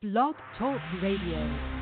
Blog Talk Radio.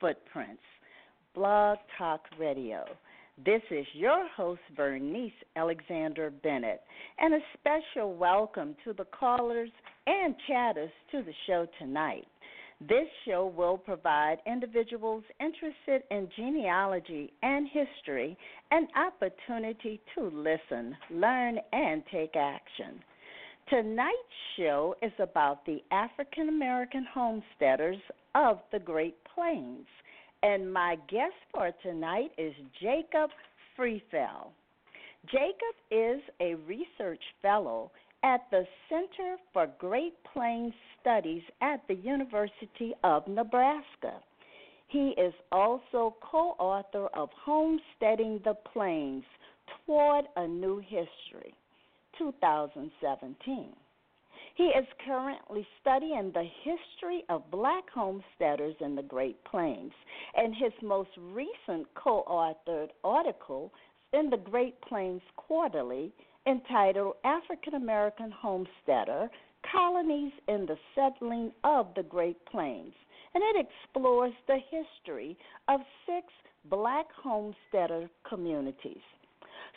Footprints, Blog Talk Radio. This is your host, Bernice Alexander Bennett, and a special welcome to the callers and chatters to the show tonight. This show will provide individuals interested in genealogy and history an opportunity to listen, learn, and take action. Tonight's show is about the African American homesteaders of the Great Plains. And my guest for tonight is Jacob Friefeld. Jacob is a research fellow at the Center for Great Plains Studies at the University of Nebraska. He is also co author of Homesteading the Plains Toward a New History, 2017. He is currently studying the history of black homesteaders in the Great Plains, and his most recent co authored article in the Great Plains Quarterly entitled African American Homesteader Colonies in the Settling of the Great Plains, and it explores the history of six black homesteader communities.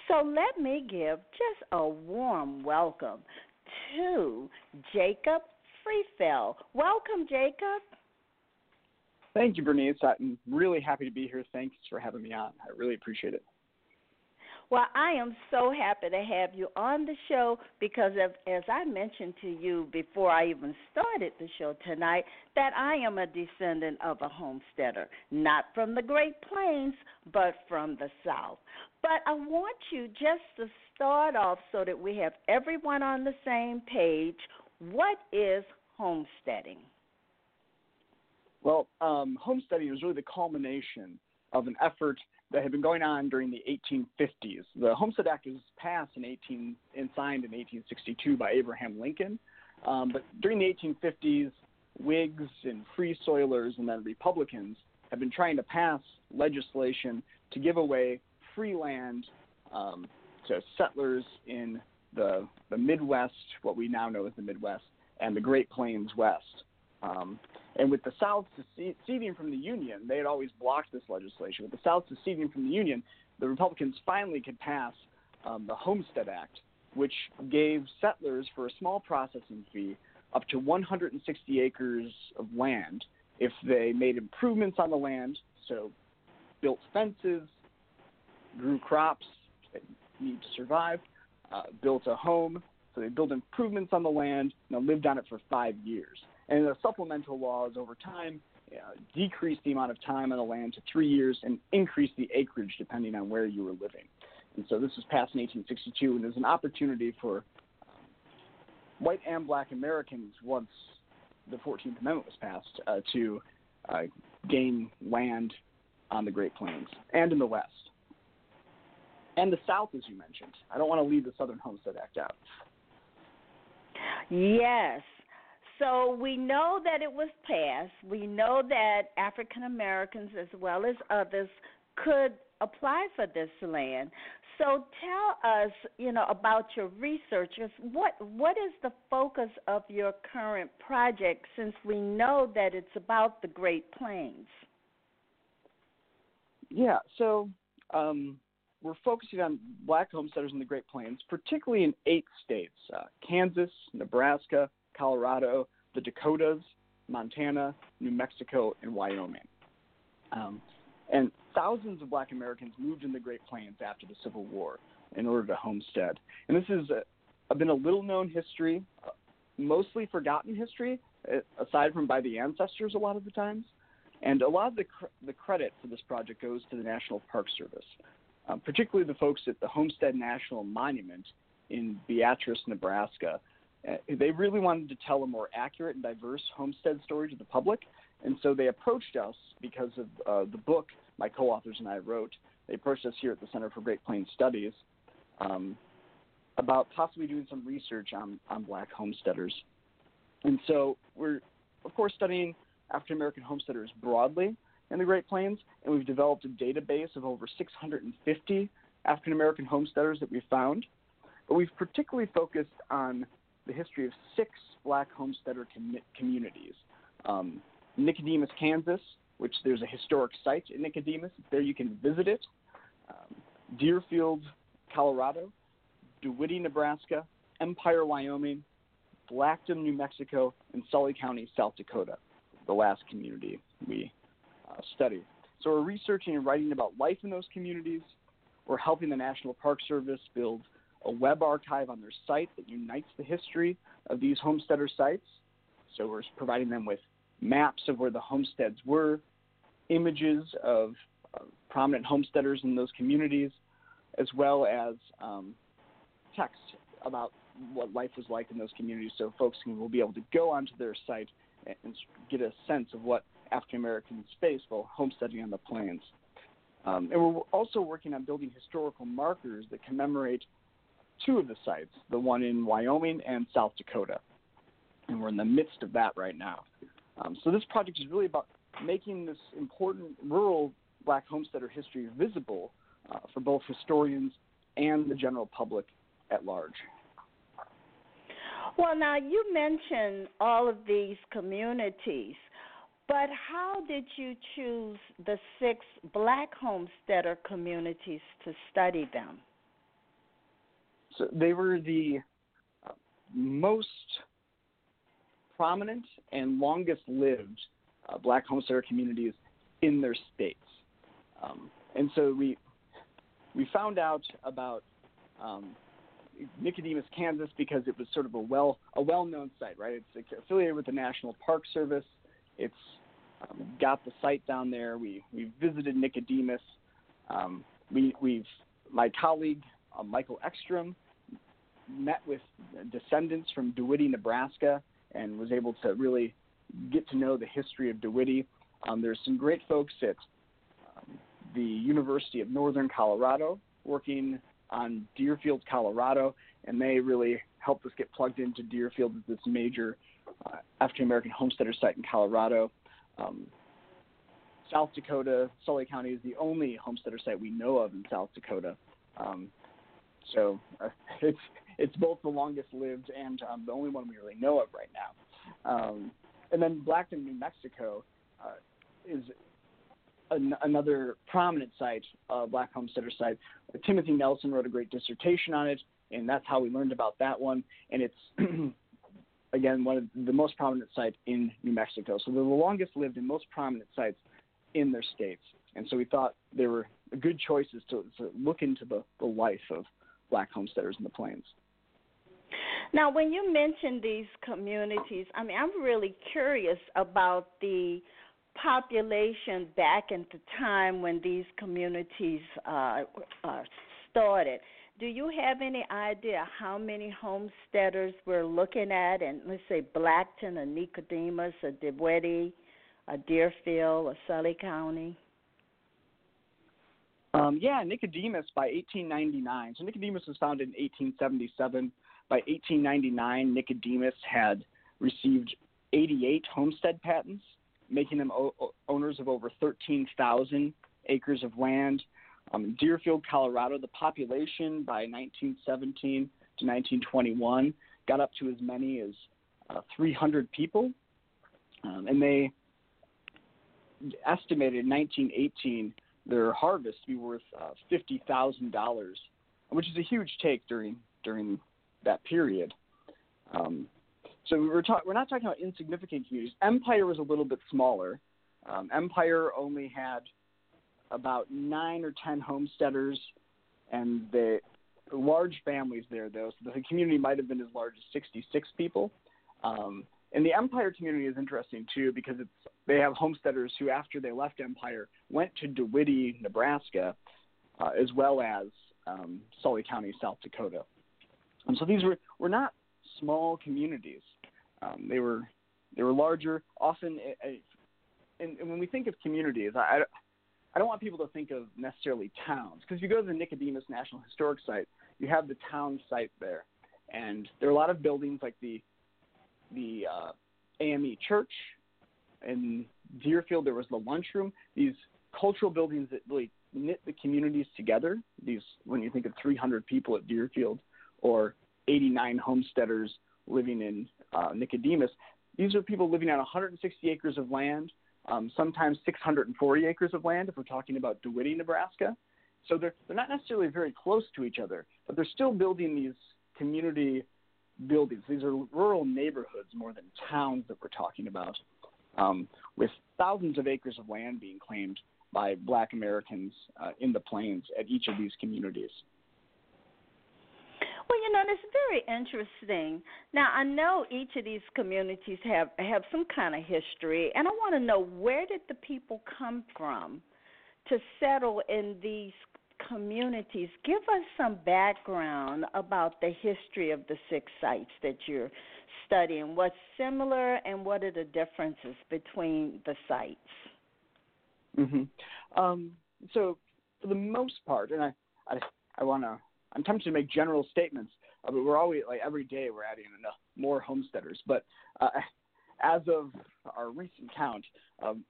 So let me give just a warm welcome to Jacob Friefeld. Welcome, Jacob. Thank you, Bernice. I'm really happy to be here. Thanks for having me on. I really appreciate it. Well, I am so happy to have you on the show because, of, as I mentioned to you before I even started the show tonight, that I am a descendant of a homesteader, not from the Great Plains, but from the South. But I want you just to start off so that we have everyone on the same page. What is homesteading? Well, um, homesteading is really the culmination of an effort that had been going on during the 1850s. The Homestead Act was passed in 18 and signed in 1862 by Abraham Lincoln, um, but during the 1850s, Whigs and Free Soilers and then Republicans have been trying to pass legislation to give away free land um, to settlers in the the Midwest, what we now know as the Midwest, and the Great Plains West. Um, and with the South seceding from the Union, they had always blocked this legislation. With the South seceding from the Union, the Republicans finally could pass um, the Homestead Act, which gave settlers, for a small processing fee, up to 160 acres of land if they made improvements on the land, so built fences, grew crops that need to survive, uh, built a home, so they built improvements on the land, and lived on it for five years. And the supplemental laws over time uh, decreased the amount of time on the land to three years and increased the acreage depending on where you were living. And so this was passed in 1862, and was an opportunity for white and black Americans once the 14th Amendment was passed uh, to uh, gain land on the Great Plains and in the West. And the South, as you mentioned. I don't want to leave the Southern Homestead Act out. Yes, so we know that it was passed. We know that African Americans, as well as others, could apply for this land. So tell us, you know, about your researchers. What what is the focus of your current project? Since we know that it's about the Great Plains. Yeah. So um, we're focusing on black homesteaders in the Great Plains, particularly in eight states uh, Kansas, Nebraska, Colorado, the Dakotas, Montana, New Mexico, and Wyoming. Um, and thousands of black Americans moved in the Great Plains after the Civil War in order to homestead. And this has uh, been a little known history, uh, mostly forgotten history, uh, aside from by the ancestors a lot of the times. And a lot of the, cr- the credit for this project goes to the National Park Service, um, particularly the folks at the Homestead National Monument in Beatrice, Nebraska. Uh, they really wanted to tell a more accurate and diverse homestead story to the public, and so they approached us because of uh, the book my co authors and I wrote. They approached us here at the Center for Great Plains Studies um, about possibly doing some research on, on black homesteaders. And so we're, of course, studying African American homesteaders broadly in the Great Plains, and we've developed a database of over 650 African American homesteaders that we've found. But we've particularly focused on the history of six black homesteader com- communities. Um, Nicodemus, Kansas, which there's a historic site in Nicodemus. There you can visit it. Um, Dearfield, Colorado, DeWitty, Nebraska, Empire, Wyoming, Blackdom, New Mexico, and Sully County, South Dakota, the last community we uh, studied. So we're researching and writing about life in those communities. We're helping the National Park Service build a web archive on their site that unites the history of these homesteader sites. So we're providing them with maps of where the homesteads were, images of uh, prominent homesteaders in those communities, as well as um, text about what life was like in those communities so folks will be able to go onto their site and, and get a sense of what African Americans face while homesteading on the plains. Um, and we're also working on building historical markers that commemorate two of the sites, the one in Wyoming and South Dakota. And we're in the midst of that right now. Um, so this project is really about making this important rural black homesteader history visible uh, for both historians and the general public at large. Well, now you mentioned all of these communities, but how did you choose the six black homesteader communities to study them? They were the most prominent and longest lived uh, black homesteader communities in their states. Um, and so we we found out about um, Nicodemus, Kansas, because it was sort of a well a well known site, right? It's affiliated with the National Park Service. It's um, got the site down there. We we visited Nicodemus. Um, we we've my colleague uh, Michael Eckstrom met with descendants from DeWitty, Nebraska, and was able to really get to know the history of DeWitty. Um, there's some great folks at um, the University of Northern Colorado working on Dearfield, Colorado, and they really helped us get plugged into Dearfield as this major uh, African American homesteader site in Colorado. Um, South Dakota, Sully County is the only homesteader site we know of in South Dakota. Um, so uh, it's it's both the longest lived and um, the only one we really know of right now. Um, and then Blackdom, New Mexico, uh, is an, another prominent site, uh, Black Homesteader site. Timothy Nelson wrote a great dissertation on it, and that's how we learned about that one. And it's again one of the most prominent sites in New Mexico. So they're the longest lived and most prominent sites in their states. And so we thought they were good choices to, to look into the, the life of black homesteaders in the plains. Now, when you mention these communities, I mean, I'm really curious about the population back at the time when these communities uh, uh, started. Do you have any idea how many homesteaders we're looking at? And let's say Blackdom or Nicodemus or DeWitty, or Dearfield or Sully County? Um, yeah, Nicodemus by 1899. So Nicodemus was founded in 1877 by 1899, Nicodemus had received 88 homestead patents, making them o- owners of over 13,000 acres of land. Um, Dearfield, Colorado, the population by 1917 to 1921 got up to as many as uh, 300 people. Um, and they estimated in 1918 their harvest to be worth uh, fifty thousand dollars, which is a huge take during during that period. Um, so we're ta- we're not talking about insignificant communities. Empire was a little bit smaller. Um, Empire only had about nine or ten homesteaders, and the large families there though. So the community might have been as large as 66 people. Um, and the Empire community is interesting too because it's they have homesteaders who, after they left Empire, went to DeWitty, Nebraska, uh, as well as um, Sully County, South Dakota. And so these were were not small communities. Um, they were they were larger. Often, and, and when we think of communities, I, I don't want people to think of necessarily towns because if you go to the Nicodemus National Historic Site, you have the town site there, and there are a lot of buildings like the the uh, AME Church. In Dearfield, there was the lunchroom. These cultural buildings that really knit the communities together. These, when you think of 300 people at Dearfield or 89 homesteaders living in uh, Nicodemus, these are people living on 160 acres of land, um, sometimes 640 acres of land if we're talking about DeWitty, Nebraska. So they're, they're not necessarily very close to each other, but they're still building these community buildings. These are rural neighborhoods more than towns that we're talking about, um, with thousands of acres of land being claimed by black Americans uh, in the plains at each of these communities. Well, you know, it's very interesting. Now, I know each of these communities have have some kind of history, and I want to know where did the people come from to settle in these communities. Give us some background about the history of the six sites that you're studying. What's similar and what are the differences between the sites? Mm-hmm. Um, so, for the most part, and I, I, I want to, I'm tempted to make general statements, uh, but we're always like every day we're adding enough, more homesteaders. But uh, as of our recent count, um,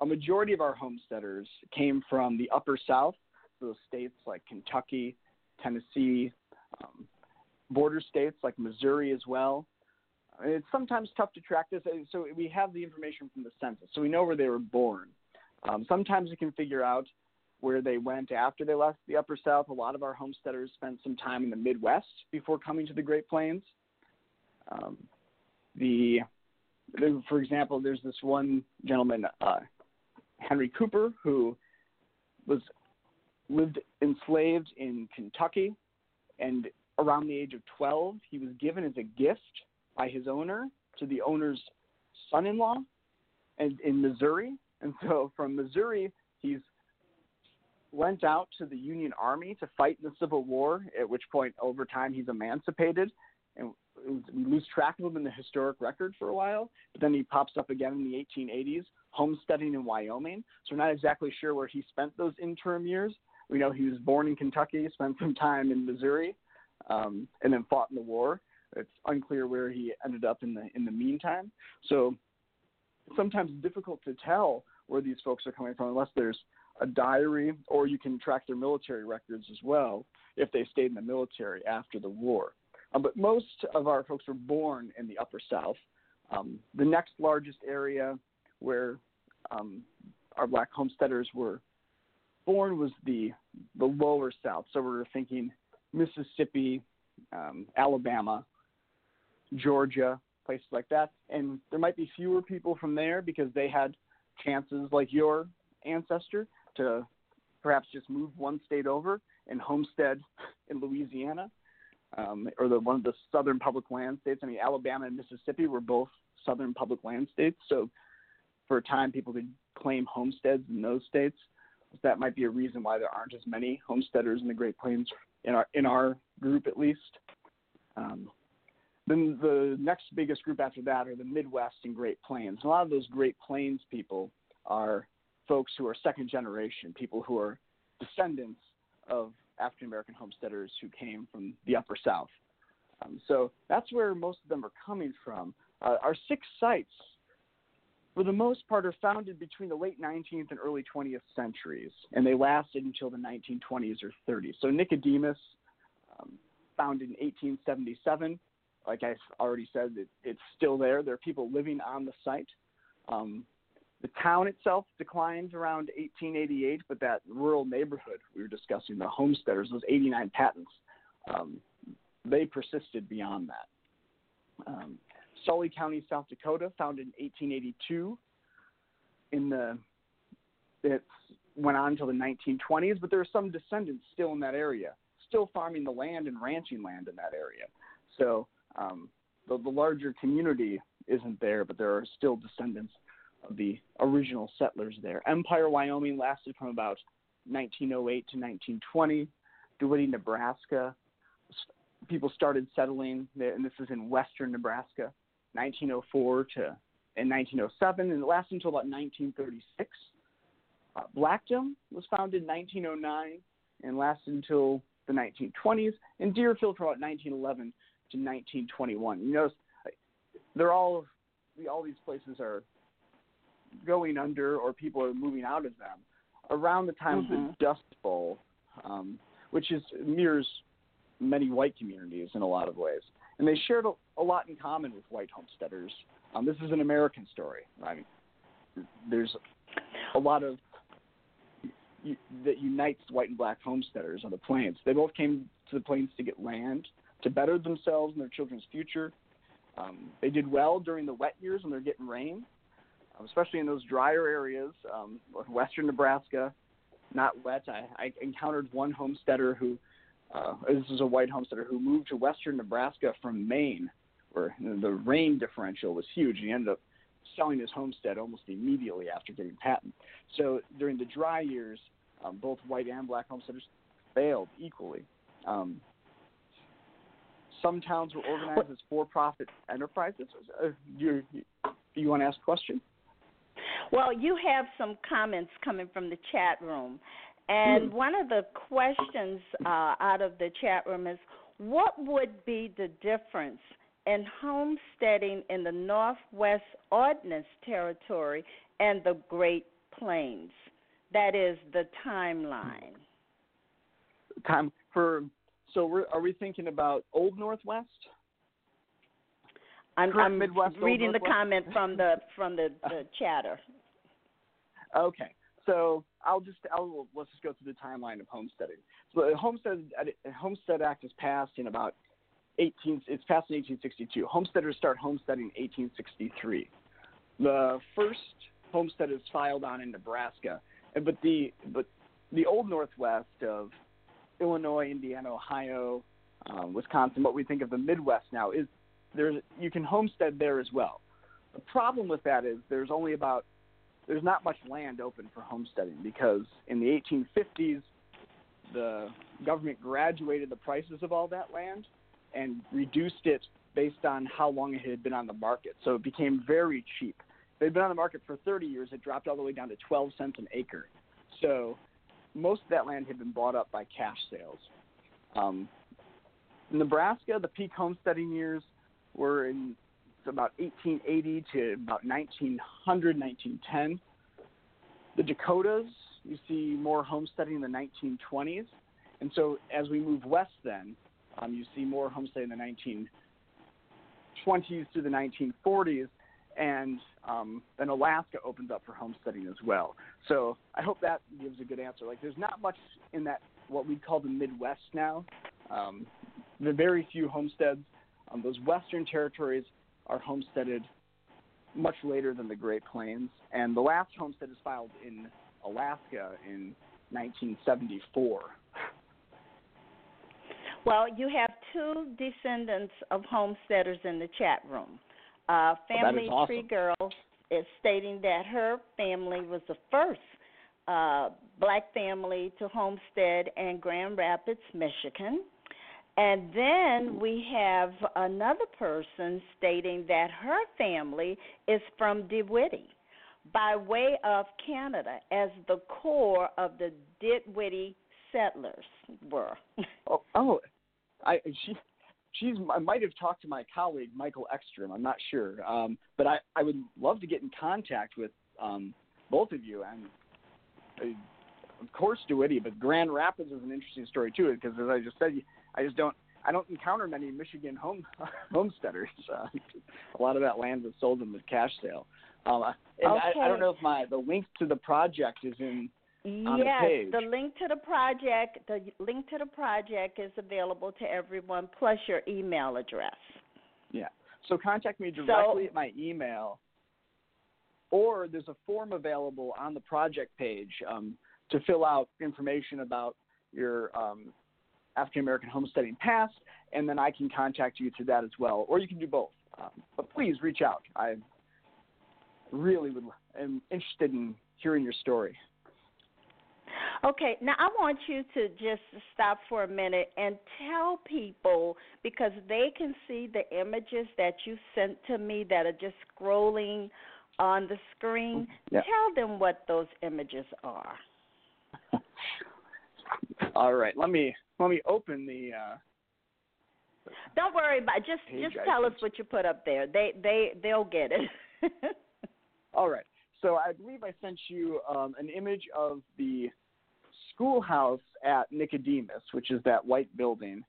a majority of our homesteaders came from the Upper South those states like Kentucky, Tennessee, um, border states like Missouri as well. It's sometimes tough to track this, so we have the information from the census, so we know where they were born. Um, sometimes we can figure out where they went after they left the Upper South. A lot of our homesteaders spent some time in the Midwest before coming to the Great Plains. Um, the, for example, there's this one gentleman, uh, Henry Cooper, who was lived enslaved in Kentucky, and around the age of 12, he was given as a gift by his owner to the owner's son-in-law, and in Missouri. And so from Missouri, he's went out to the Union Army to fight in the Civil War. At which point, over time, he's emancipated, and we lose track of him in the historic record for a while. But then he pops up again in the 1880s, homesteading in Wyoming. So we're not exactly sure where he spent those interim years. We know he was born in Kentucky, spent some time in Missouri, um, and then fought in the war. It's unclear where he ended up in the in the meantime. So it's sometimes difficult to tell where these folks are coming from unless there's a diary or you can track their military records as well if they stayed in the military after the war. Um, but most of our folks were born in the Upper South. Um, the next largest area where um, our black homesteaders were born was the the lower South. So we are thinking Mississippi, um, Alabama, Georgia, places like that. And there might be fewer people from there because they had chances like your ancestor to perhaps just move one state over and homestead in Louisiana, um, or the one of the southern public land states. I mean, Alabama and Mississippi were both southern public land states, so for a time people could claim homesteads in those states So that might be a reason why there aren't as many homesteaders in the Great Plains in our in our group at least. Um, then the next biggest group after that are the Midwest and Great Plains. a lot of those Great Plains people are folks who are second generation, people who are descendants of African American homesteaders who came from the Upper South. Um, so that's where most of them are coming from. Uh, our six sites for the most part, are founded between the late 19th and early 20th centuries, and they lasted until the 1920s or 30s. So Nicodemus, um, founded in 1877, like I've already said, it, it's still there. There are people living on the site. Um, the town itself declined around 1888, but that rural neighborhood we were discussing, the homesteaders, those 89 patents, um, they persisted beyond that. Um, Sully County, South Dakota, founded in 1882. In the it went on until the 1920s, but there are some descendants still in that area, still farming the land and ranching land in that area. So um, the, the larger community isn't there, but there are still descendants of the original settlers there. Empire, Wyoming lasted from about 1908 to 1920. DeWitty, Nebraska, people started settling, there, and this is in western Nebraska, 1904 to in 1907, and it lasted until about 1936. Uh, Blackdom was founded in 1909 and lasted until the 1920s, and Dearfield from about 1911 to 1921. You notice they're all all these places are going under or people are moving out of them around the time mm-hmm. of the Dust Bowl, um, which is mirrors many white communities in a lot of ways, and they shared a, a lot in common with white homesteaders. Um, this is an American story. I mean, there's a lot of that unites white and black homesteaders on the plains. They both came to the plains to get land, to better themselves and their children's future. Um, they did well during the wet years when they're getting rain, especially in those drier areas, um, western Nebraska, not wet. I, I encountered one homesteader who, uh, this is a white homesteader who moved to western Nebraska from Maine, where the rain differential was huge. He ended up selling his homestead almost immediately after getting patent. So during the dry years, um, both white and black homesteaders failed equally. Um, some towns were organized as for-profit enterprises. Uh, you, you, you want to ask a question? Well, you have some comments coming from the chat room, and hmm. one of the questions uh, out of the chat room is, what would be the difference in homesteading in the Northwest Ordinance Territory and the Great Plains? That is the timeline. Time for so are we thinking about Old Northwest? I'm, I'm Midwest, reading the comment from the from the, the chatter. Okay, so I'll just I'll let's just go through the timeline of homesteading. So the Homestead Homestead Act is passed in about 18. It's passed in 1862. Homesteaders start homesteading in 1863. The first homestead is filed on in Nebraska but the but the old Northwest of Illinois, Indiana, Ohio, um, Wisconsin, what we think of the Midwest now is there's you can homestead there as well. The problem with that is there's only about there's not much land open for homesteading because in the 1850s the government graduated the prices of all that land and reduced it based on how long it had been on the market. So it became very cheap. They'd been on the market for 30 years. It dropped all the way down to 12 cents an acre. So most of that land had been bought up by cash sales. Um, Nebraska, the peak homesteading years were in about 1880 to about 1900, 1910. The Dakotas, you see more homesteading in the 1920s. And so as we move west, then, um, you see more homesteading in the 1920s to the 1940s and um, then Alaska opens up for homesteading as well. So I hope that gives a good answer. Like, there's not much in that what we call the Midwest now. Um, the very few homesteads. Um, those Western territories are homesteaded much later than the Great Plains, and the last homestead is filed in Alaska in 1974. Well, you have two descendants of homesteaders in the chat room. Uh, Family awesome. Tree Girl is stating that her family was the first uh, black family to homestead in Grand Rapids, Michigan. And then we have another person stating that her family is from DeWitty by way of Canada, as the core of the DeWitty settlers were. oh, oh, I she she's I might have talked to my colleague Michael Eckstrom. I'm not sure, um, but I I would love to get in contact with um, both of you and. Uh, of course, DeWitty, but Grand Rapids is an interesting story too, because as I just said, I just don't I don't encounter many Michigan home homesteaders. Uh, a lot of that land was sold in the cash sale. Um, and Okay. I, I don't know if my the link to the project is in. on the yes, page. link to the project, the link to the project is available to everyone, plus your email address. Yeah. So contact me directly at my email, or there's a form available on the project page um, to fill out information about your um, African American homesteading past, and then I can contact you through that as well, or you can do both. Um, but please reach out. I really would am interested in hearing your story. Okay, now I want you to just stop for a minute and tell people because they can see the images that you sent to me that are just scrolling on the screen. Yeah. Tell them what those images are. All right, let me let me open the. Uh, Don't worry about just just tell us what you put up there. They they they'll get it. All right. So I believe I sent you um, an image of the schoolhouse at Nicodemus, which is that white building,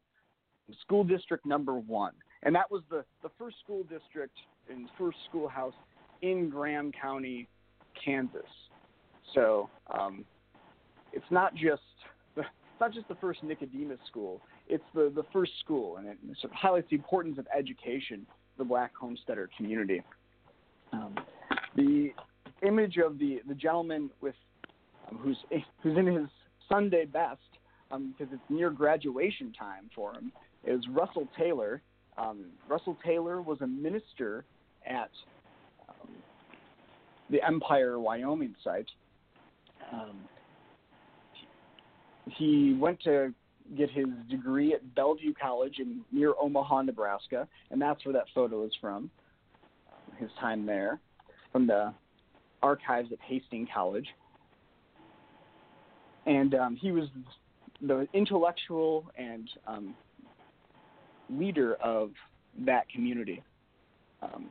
school district number one, and that was the the first school district and first schoolhouse in Graham County, Kansas. So um, it's not just it's not just the first Nicodemus school; it's the the first school, and it sort of highlights the importance of education for the Black homesteader community. Um, the image of the, the gentleman with um, who's who's in his Sunday best um, because it's near graduation time for him is Russell Taylor. Um, Russell Taylor was a minister at um, the Empire, Wyoming site. Um, he went to get his degree at Bellevue College in near Omaha, Nebraska, and that's where that photo is from. His time there, from the archives at Hastings College, and um, he was the intellectual and um, leader of that community. Um,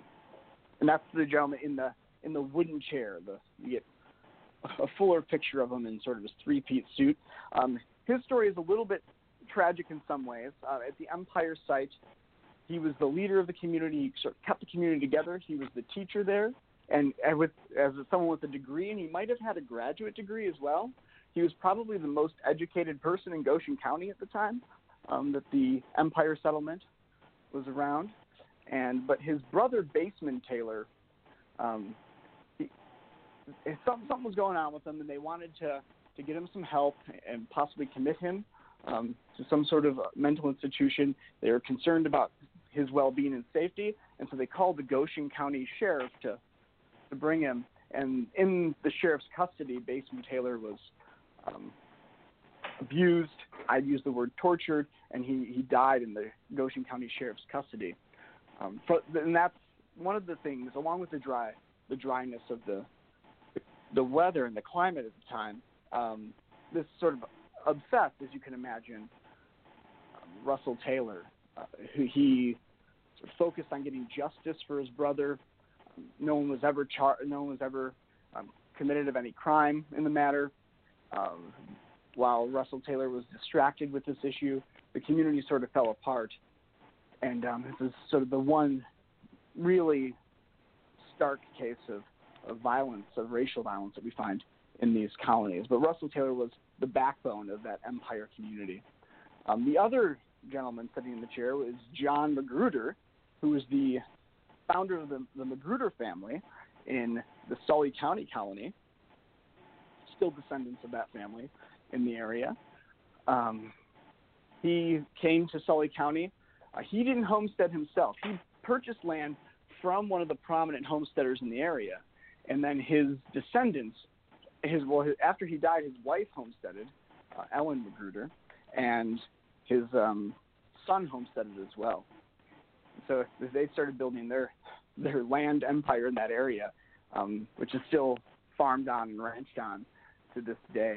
and that's the gentleman in the in the wooden chair. The you get a fuller picture of him in sort of his three-piece suit. Um, his story is a little bit tragic in some ways. Uh, at the Empire site, he was the leader of the community. He sort of kept the community together. He was the teacher there, and, and with as someone with a degree, and he might have had a graduate degree as well. He was probably the most educated person in Goshen County at the time um, that the Empire settlement was around. And but his brother, Baseman Taylor, um, something, something was going on with him, and they wanted to to get him some help and possibly commit him um, to some sort of mental institution. They were concerned about his well-being and safety, and so they called the Goshen County Sheriff to to bring him. And in the sheriff's custody, Baseman Taylor was um, abused. I'd use the word tortured, and he he died in the Goshen County Sheriff's custody. Um, for, and that's one of the things, along with the dry the dryness of the the weather and the climate at the time. Um, this sort of obsessed, as you can imagine, um, Russell Taylor, uh, who he sort of focused on getting justice for his brother. No one was ever char- no one was ever um, committed of any crime in the matter. Um, while Russell Taylor was distracted with this issue, the community sort of fell apart. And this is sort of the one really stark case of, of violence, of racial violence that we find in these colonies. But Russell Taylor was the backbone of that empire community. Um, the other gentleman sitting in the chair was John Magruder, who was the founder of the, the Magruder family in the Sully County colony, still descendants of that family in the area. Um, he came to Sully County. Uh, he didn't homestead himself. He purchased land from one of the prominent homesteaders in the area, and then his descendants, his well, his, after he died, his wife homesteaded, uh, Ellen Magruder, and his um, son homesteaded as well. So they started building their their land empire in that area, um, which is still farmed on and ranched on to this day.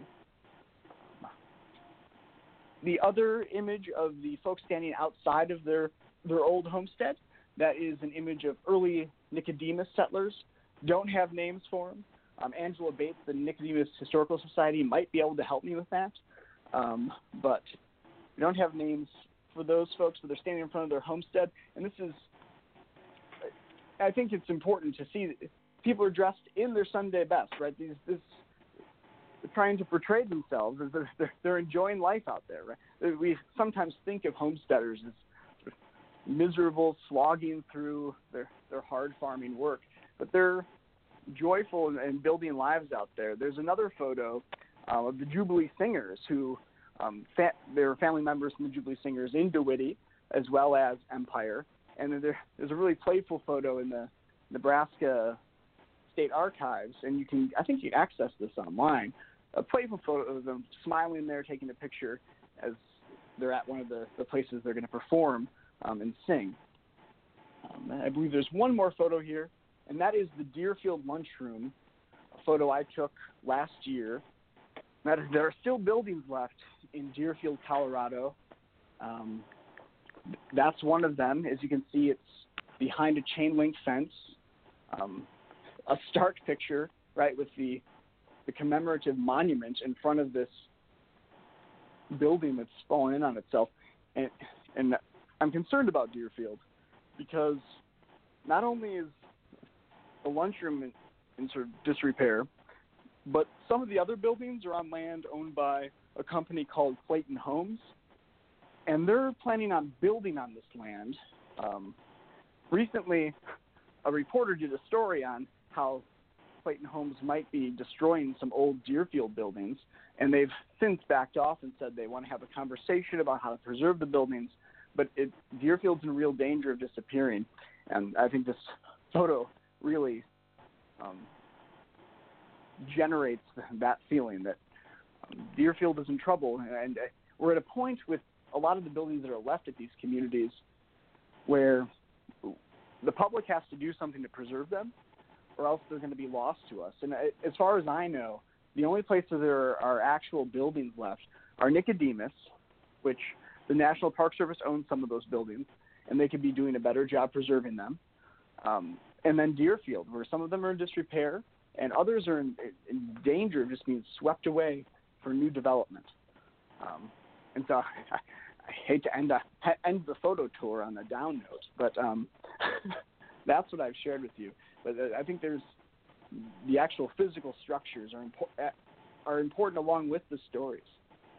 The other image of the folks standing outside of their their old homestead, that is an image of early Nicodemus settlers. Don't have names for them. Um, Angela Bates, the Nicodemus Historical Society, might be able to help me with that, um, but we don't have names for those folks. But they're standing in front of their homestead, and this is. I think it's important to see people are dressed in their Sunday best, right? These this trying to portray themselves as they're, they're, they're enjoying life out there, right? We sometimes think of homesteaders as miserable, slogging through their their hard farming work, but they're joyful and, building lives out there. There's another photo uh, of the Jubilee Singers who um, fa- they're family members from the Jubilee Singers in DeWitty as well as Empire, and there, there's a really playful photo in the Nebraska State Archives, and you can I think you can access this online. A playful photo of them smiling there, taking a picture as they're at one of the, the places they're going to perform um, and sing. Um, I believe there's one more photo here, and that is the Dearfield Lunchroom, a photo I took last year. There are still buildings left in Dearfield, Colorado. Um, that's one of them. As you can see, it's behind a chain link fence. Um, a stark picture, right, with the the commemorative monument in front of this building that's fallen in on itself. And and I'm concerned about Dearfield because not only is the lunchroom in, in sort of disrepair, but some of the other buildings are on land owned by a company called Clayton Homes, and they're planning on building on this land. Um, recently, a reporter did a story on how Clayton Homes might be destroying some old Dearfield buildings, and they've since backed off and said they want to have a conversation about how to preserve the buildings but it, Dearfield's in real danger of disappearing, and I think this photo really um, generates that feeling that um, Dearfield is in trouble, and uh, we're at a point with a lot of the buildings that are left at these communities where the public has to do something to preserve them, or else they're going to be lost to us. And uh, as far as I know, the only places there are actual buildings left are Nicodemus, which the National Park Service owns some of those buildings, and they could be doing a better job preserving them. Um, and then Dearfield, where some of them are in disrepair, and others are in, in danger of just being swept away for new development. Um, and so I, I hate to end a, end the photo tour on a down note, but um, that's what I've shared with you. But uh, I think there's the actual physical structures are important are important along with the stories.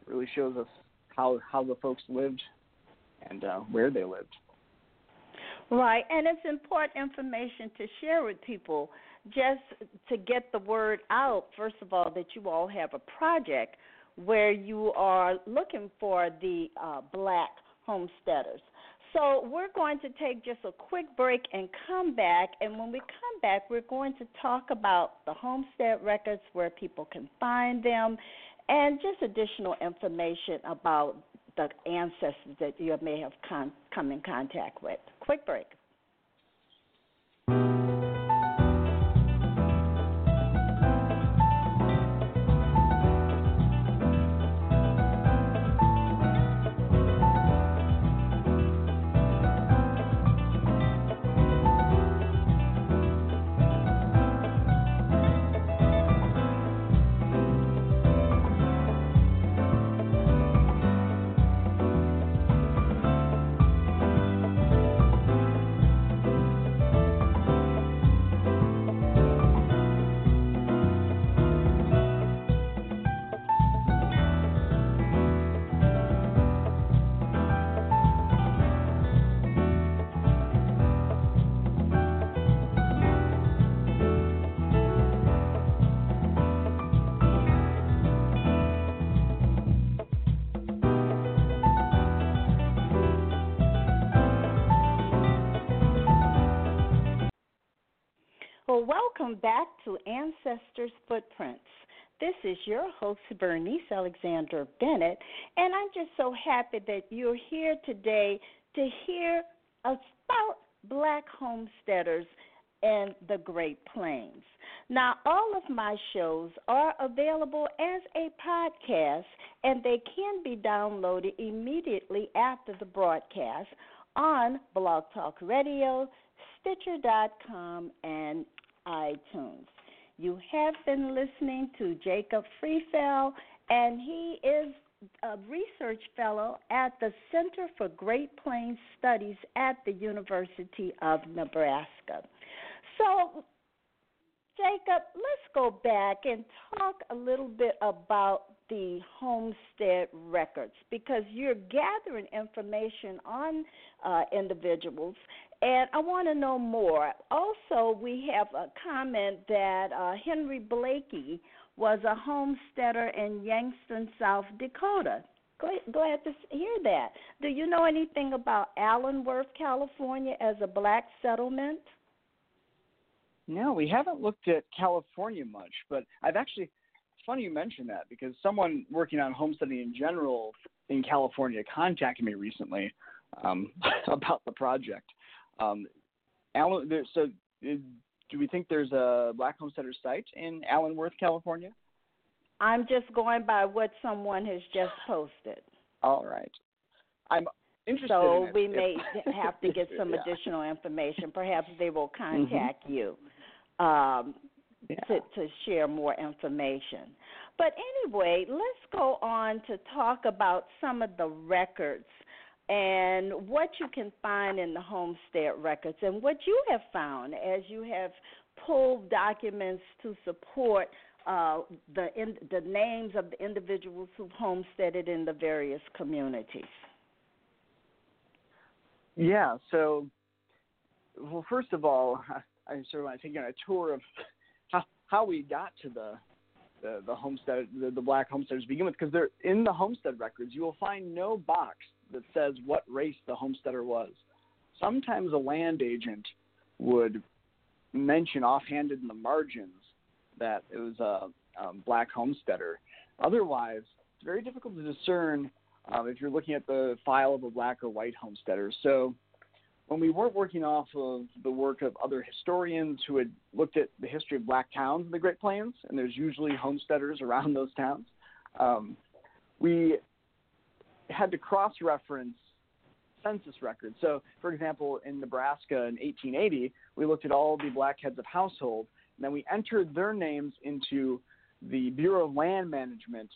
It really shows us how how the folks lived and uh, where they lived. Right, and it's important information to share with people just to get the word out. First of all, that you all have a project where you are looking for the uh, black homesteaders. So we're going to take just a quick break and come back. And when we come back, we're going to talk about the homestead records, where people can find them, and just additional information about the ancestors that you may have con- come in contact with. Quick break. Welcome back to Ancestors Footprints. This is your host, Bernice Alexander Bennett, and I'm just so happy that you're here today to hear about black homesteaders in the Great Plains. Now, all of my shows are available as a podcast, and they can be downloaded immediately after the broadcast on Blog Talk Radio, Stitcher.com, and iTunes. You have been listening to Jacob Friefeld, and he is a research fellow at the Center for Great Plains Studies at the University of Nebraska. So, Jacob, let's go back and talk a little bit about the homestead records because you're gathering information on uh, individuals, and I want to know more. Also, we have a comment that uh, Henry Blakey was a homesteader in Yankton, South Dakota. Glad to hear that. Do you know anything about Allensworth, California, as a black settlement? No, we haven't looked at California much, but I've actually. It's funny you mention that because someone working on homesteading in general in California contacted me recently um, about the project. Um, Allen, there, so do we think there's a Black Homesteader site in Allensworth, California? I'm just going by what someone has just posted. All right. I'm interested. So in we may have to get some yeah. additional information. Perhaps they will Mm-hmm. contact mm-hmm. you um, yeah. to, to share more information. But anyway, let's go on to talk about some of the records and what you can find in the homestead records and what you have found as you have pulled documents to support uh, the in, the names of the individuals who've homesteaded in the various communities. Yeah. So, well, first of all, I, I sort of want to take you on a tour of how how we got to the the, the homestead the, the black homesteaders to begin with because they're in the homestead records you will find no box that says what race the homesteader was. Sometimes a land agent would mention offhanded in the margins that it was a black homesteader. Otherwise, it's very difficult to discern um, if you're looking at the file of a black or white homesteader. So when we weren't working off of the work of other historians who had looked at the history of black towns in the Great Plains, and there's usually homesteaders around those towns, um, we had to cross reference census records. So, for example, in Nebraska in 1880, we looked at all the black heads of household, and then we entered their names into the Bureau of Land Management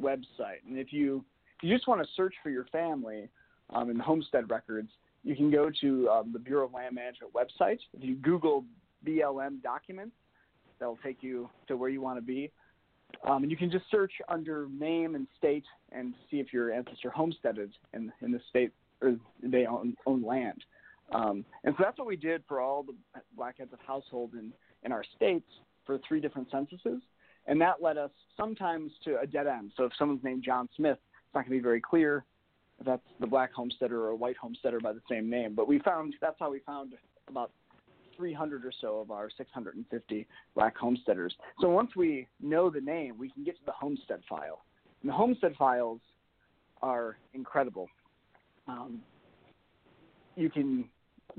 website. And if you if you just want to search for your family um, in homestead records, you can go to um, the Bureau of Land Management website. If you Google BLM documents, that'll take you to where you want to be. Um, and you can just search under name and state and see if your ancestor homesteaded in, in the state or they own, own land. Um, and so that's what we did for all the black heads of household in, in our states for three different censuses. And that led us sometimes to a dead end. So if someone's named John Smith, it's not going to be very clear if that's the black homesteader or a white homesteader by the same name. But we found that's how we found about 300 or so of our 650 black homesteaders. So once we know the name, we can get to the homestead file. And the homestead files are incredible. Um, you can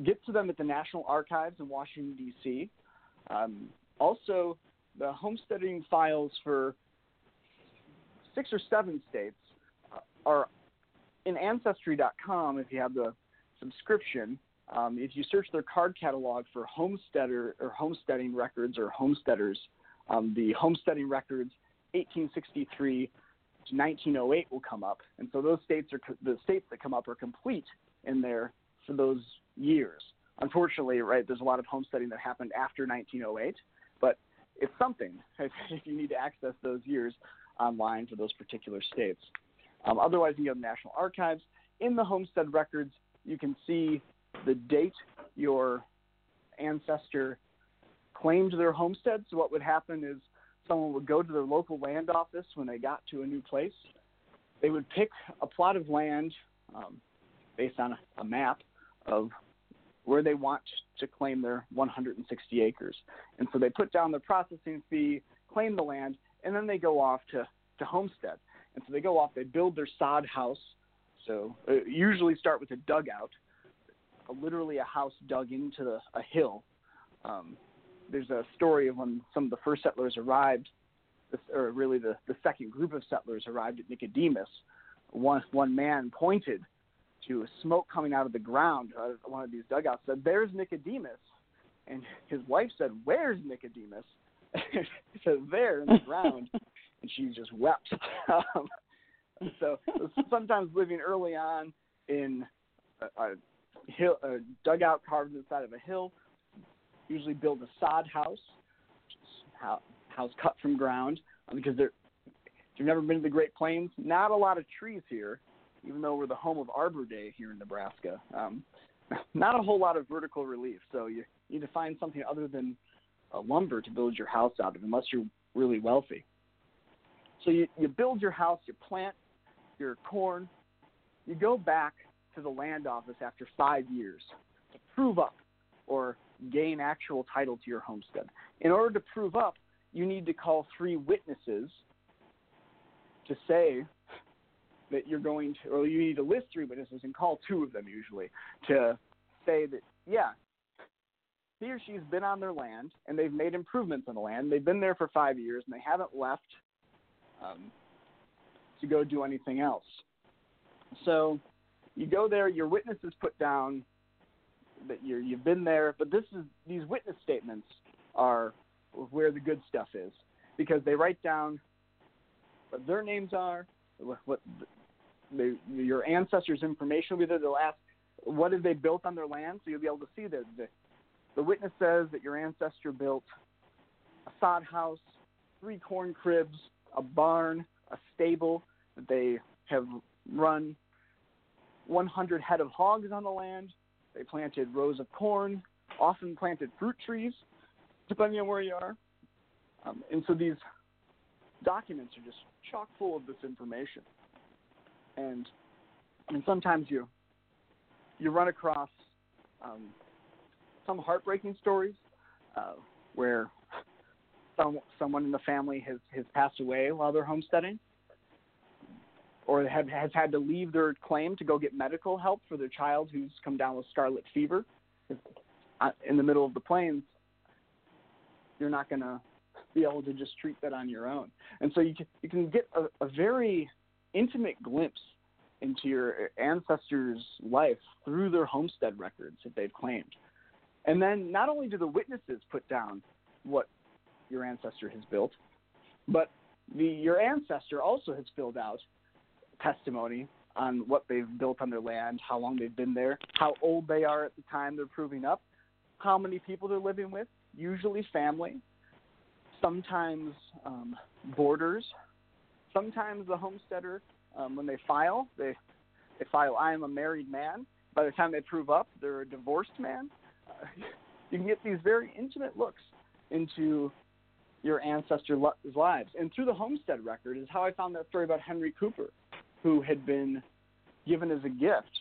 get to them at the National Archives in Washington, D.C. Um, also, the homesteading files for six or seven states are in Ancestry.com if you have the subscription. Um, if you search their card catalog for homesteader or homesteading records or homesteaders, um, the homesteading records 1863 to 1908 will come up, and so those states are the states that come up are complete in there for those years. Unfortunately, right, there's a lot of homesteading that happened after 1908, but it's something if, if you need to access those years online for those particular states. Um, otherwise, you go to the National Archives. In the homestead records, you can see the date your ancestor claimed their homestead. So, what would happen is someone would go to their local land office when they got to a new place. They would pick a plot of land um, based on a, a map of where they want to claim their 160 acres. And so they put down the processing fee, claim the land, and then they go off to, to homestead. And so they go off, they build their sod house. So uh, usually start with a dugout, literally a house dug into the, a hill. Um, there's a story of when some of the first settlers arrived, or really the, the second group of settlers arrived at Nicodemus. One, one man pointed to smoke coming out of the ground out of one of these dugouts, said, There's Nicodemus. And his wife said, Where's Nicodemus? he said, There in the ground. and she just wept. um, so sometimes living early on in a, a hill, a dugout carved in the side of a hill, usually build a sod house, house cut from ground uh, because there. If you've never been to the Great Plains, not a lot of trees here, even though we're the home of Arbor Day here in Nebraska. Um, not a whole lot of vertical relief, so you need to find something other than uh, lumber to build your house out of, unless you're really wealthy. So you, you build your house, you plant your corn, you go back to the land office after five years to prove up or gain actual title to your homestead. In order to prove up, you need to call three witnesses to say that you're going to, or you need to list three witnesses and call two of them usually to say that, yeah, he or she's been on their land and they've made improvements on the land. They've been there for five years and they haven't left um, to go do anything else. So you go there, your witnesses put down that you're, you've been there, but this is these witness statements are where the good stuff is because they write down what their names are, what, your ancestors' information will be there. They'll ask what have they built on their land, so you'll be able to see that the, the witness says that your ancestor built a sod house, three corn cribs, a barn, a stable, that they have run 100 head of hogs on the land. They planted rows of corn, often planted fruit trees, depending on where you are. Um, and so these documents are just chock full of this information. And I mean, sometimes you you run across um, some heartbreaking stories uh, where some, someone in the family has, has passed away while they're homesteading or have, has had to leave their claim to go get medical help for their child who's come down with scarlet fever uh, in the middle of the plains, you're not going to be able to just treat that on your own. And so you can, you can get a, a very intimate glimpse into your ancestors' life through their homestead records that they've claimed. And then not only do the witnesses put down what your ancestor has built, but the, your ancestor also has filled out testimony on what they've built on their land, how long they've been there, how old they are at the time they're proving up, how many people they're living with, usually family, sometimes um, boarders, sometimes the homesteader, um, when they file, they, they file, I am a married man. By the time they prove up, they're a divorced man. Uh, you can get these very intimate looks into your ancestors' lives. And through the homestead record is how I found that story about Henry Cooper, who had been given as a gift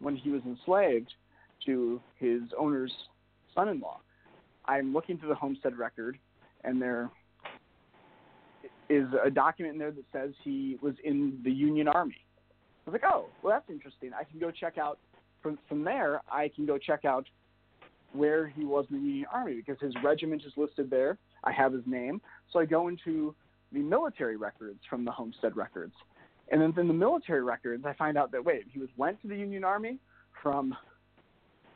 when he was enslaved to his owner's son in law. I'm looking through the homestead record, and there is a document in there that says he was in the Union Army. I was like, oh, well, that's interesting. I can go check out from from there. I can go check out where he was in the Union Army because his regiment is listed there. I have his name, so I go into the military records from the Homestead records, and then in the military records, I find out that wait, he was went to the Union Army from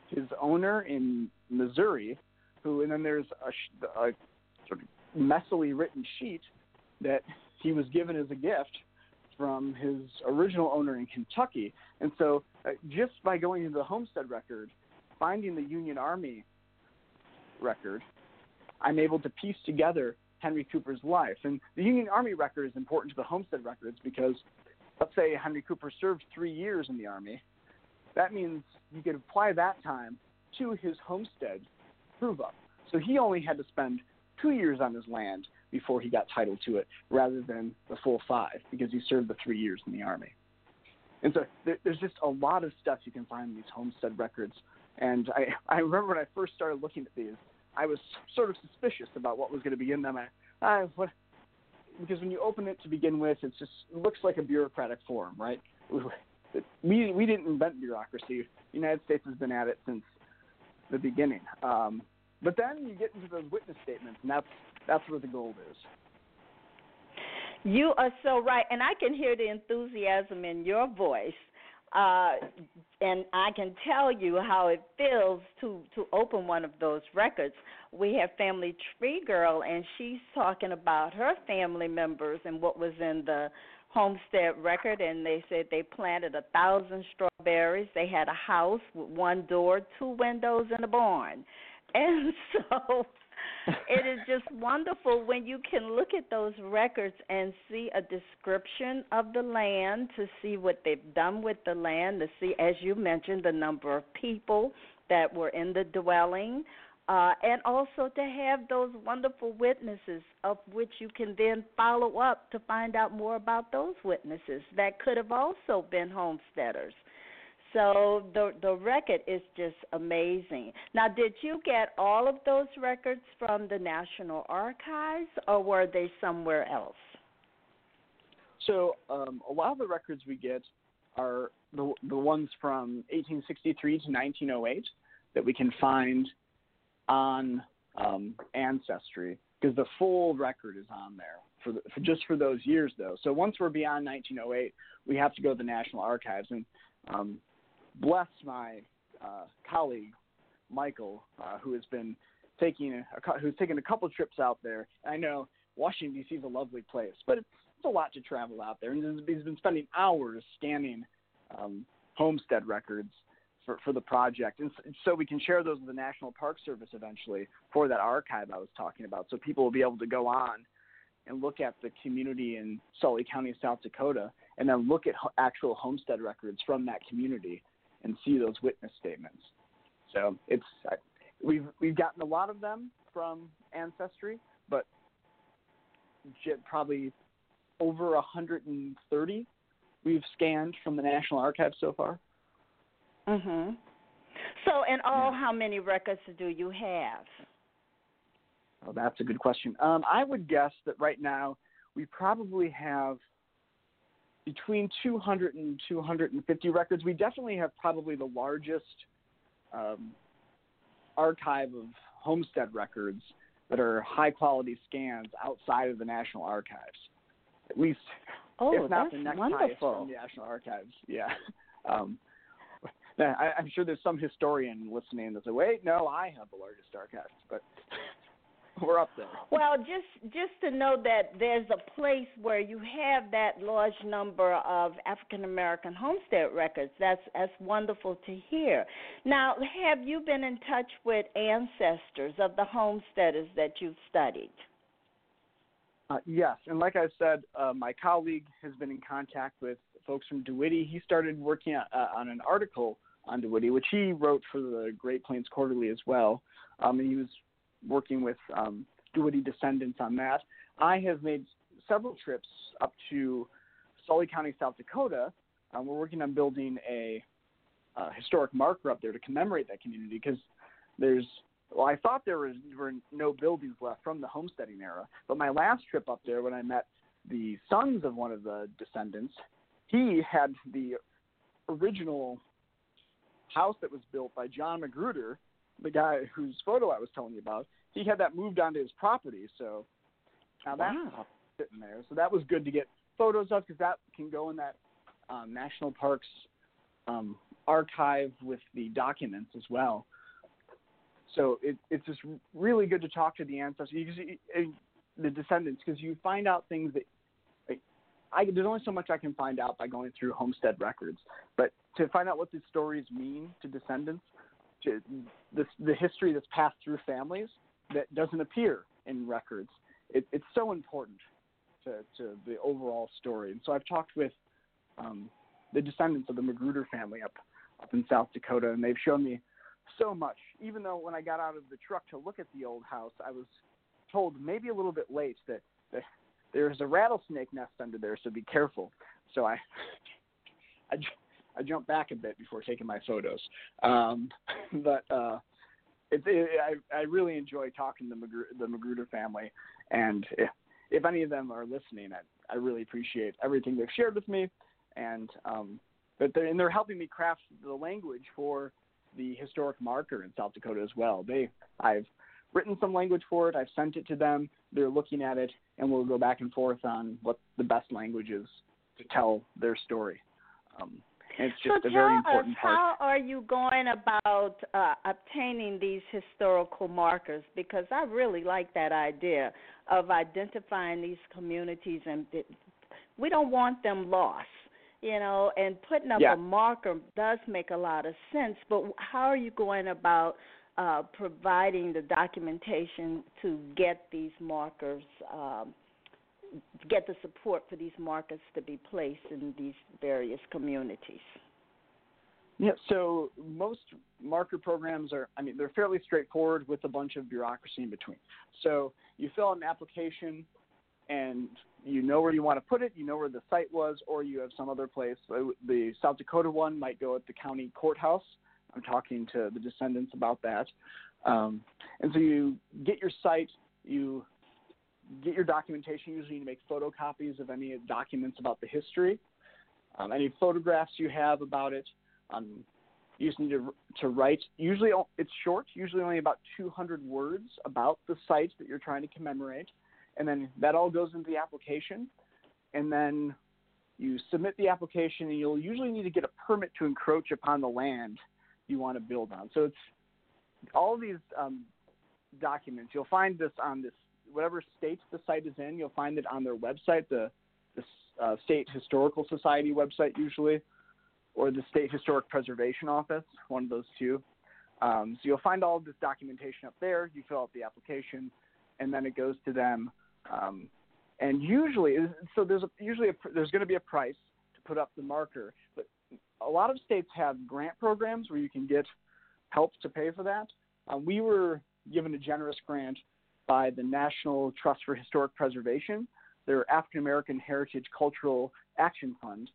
his owner in Missouri, who, and then there's a, a sort of messily written sheet that he was given as a gift from his original owner in Kentucky. And so, uh, just by going into the homestead record, finding the Union Army record, I'm able to piece together Henry Cooper's life. And the Union Army record is important to the homestead records because, let's say Henry Cooper served three years in the Army. That means you could apply that time to his homestead prove up. So he only had to spend two years on his land before he got title to it rather than the full five because he served the three years in the Army. And so there, there's just a lot of stuff you can find in these homestead records. And I, I remember when I first started looking at these, I was sort of suspicious about what was going to be in them. I, I, what, because when you open it to begin with, it's just it looks like a bureaucratic form, right? We we didn't invent bureaucracy. The United States has been at it since the beginning. Um, but then you get into the witness statements, and that's that's where the gold is. You are so right, and I can hear the enthusiasm in your voice, uh, and I can tell you how it feels to to open one of those records. We have Family Tree Girl, and she's talking about her family members and what was in the homestead record and they said they planted a thousand strawberries they had a house with one door two windows and a barn and so it is just wonderful when you can look at those records and see a description of the land, to see what they've done with the land, to see, as you mentioned, the number of people that were in the dwelling, uh, and also to have those wonderful witnesses of which you can then follow up to find out more about those witnesses that could have also been homesteaders. So the the record is just amazing. Now, did you get all of those records from the National Archives, or were they somewhere else? So um, a lot of the records we get are the the ones from 1863 to 1908 that we can find on um, Ancestry because the full record is on there for, the, for just for those years though. So once we're beyond 1908, we have to go to the National Archives and um, bless my uh, colleague Michael, uh, who has been taking a, who's taken a couple trips out there. I know Washington D.C. is a lovely place, but it's, it's a lot to travel out there, and he's been spending hours scanning um, homestead records for, for the project, and so we can share those with the National Park Service eventually for that archive I was talking about, so people will be able to go on and look at the community in Sully County, South Dakota, and then look at actual homestead records from that community and see those witness statements. So it's we've we've gotten a lot of them from Ancestry, but probably over 130 we've scanned from the National Archives so far. Mhm. So, in all, yeah. how many records do you have? Oh, that's a good question. Um, I would guess that right now we probably have between 200 and 250 records. We definitely have probably the largest um, archive of homestead records that are high quality scans outside of the National Archives. At least, oh, if not the next wonderful. highest from the National Archives. Yeah. Um, I, I'm sure there's some historian listening that say, "Wait, no, I have the largest archives," but we're up there. Well, just just to know that there's a place where you have that large number of African American homestead records. That's that's wonderful to hear. Now, have you been in touch with ancestors of the homesteaders that you've studied? Uh, yes, and like I said, uh, my colleague has been in contact with folks from DeWitty. He started working on, uh, on an article on DeWitty, which he wrote for the Great Plains Quarterly as well. Um, and he was working with um, descendants on that. I have made several trips up to Sully County, South Dakota. Um, we're working on building a uh, historic marker up there to commemorate that community because there's well, I thought there was, were no buildings left from the homesteading era, but my last trip up there, when I met the sons of one of the descendants, he had the original house that was built by John Magruder, the guy whose photo I was telling you about, he had that moved onto his property. So now wow. that's sitting there. So that was good to get photos of because that can go in that um, national parks um, archive with the documents as well. So it, it's just really good to talk to the ancestors, you, the descendants, because you find out things that I, there's only so much I can find out by going through homestead records, but to find out what these stories mean to descendants, to the, history that's passed through families that doesn't appear in records, it, it's so important to, to the overall story. And so I've talked with um, the descendants of the Magruder family up up in South Dakota, and they've shown me so much. Even though when I got out of the truck to look at the old house, I was told maybe a little bit late that, that there's a rattlesnake nest under there, so be careful. So I, I, I jumped back a bit before taking my photos. Um, but uh, it, it, I, I really enjoy talking to the Magruder family, and if, if any of them are listening, I, I really appreciate everything they've shared with me, and um, but they're, and they're helping me craft the language for the historic marker in South Dakota as well. They, I've written some language for it. I've sent it to them. They're looking at it, and we'll go back and forth on what the best language is to tell their story. Um, it's just so a very important us, part. How are you going about uh, obtaining these historical markers? Because I really like that idea of identifying these communities, and we don't want them lost you know, and putting up yeah. a marker does make a lot of sense. But how are you going about uh, providing the documentation to get these markers, um, get the support for these markets to be placed in these various communities? Yeah, so most marker programs are, I mean, they're fairly straightforward with a bunch of bureaucracy in between. So you fill out an application and you know where you want to put it, you know where the site was, or you have some other place. The South Dakota one might go at the county courthouse. I'm talking to the descendants about that. Um, and so you get your site, you get your documentation. Usually, you need to make photocopies of any documents about the history, um, any photographs you have about it. Um, you just need to, to write. Usually, it's short. Usually, only about 200 words about the site that you're trying to commemorate, and then that all goes into the application. And then you submit the application, and you'll usually need to get a permit to encroach upon the land you want to build on. So it's all these um, documents. You'll find this on this whatever state the site is in. You'll find it on their website, the the uh, state historical society website usually or the State Historic Preservation Office, one of those two. Um, so you'll find all of this documentation up there. You fill out the application, and then it goes to them. Um, and usually, so there's a, usually a, there's going to be a price to put up the marker, but a lot of states have grant programs where you can get help to pay for that. Um, we were given a generous grant by the National Trust for Historic Preservation, their African American Heritage Cultural Action Fund,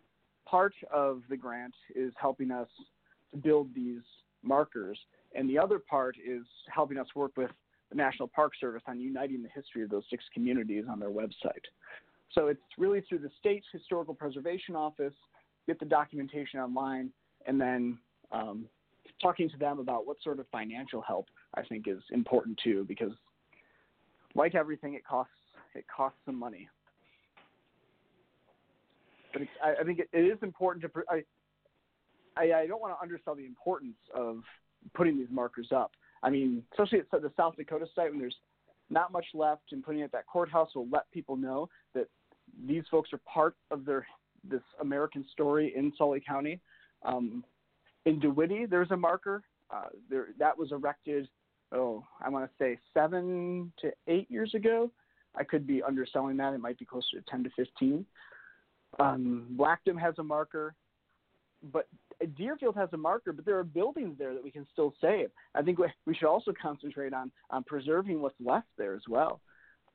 part of the grant is helping us to build these markers, and the other part is helping us work with the National Park Service on uniting the history of those six communities on their website. So it's really through the state's historical preservation office, get the documentation online, and then um, talking to them about what sort of financial help I think is important too, because like everything, it costs it costs some money but I, I think it, it is important to. I, I, I don't want to undersell the importance of putting these markers up. I mean, especially at the South Dakota site when there's not much left, and putting it at that courthouse will let people know that these folks are part of their this American story in Sully County. Um, in DeWitty, there's a marker. Uh, there that was erected. Oh, I want to say seven to eight years ago. I could be underselling that. It might be closer to ten to fifteen. Um, Blackdom has a marker, but Dearfield has a marker, but there are buildings there that we can still save. I think we should also concentrate on on preserving what's left there as well.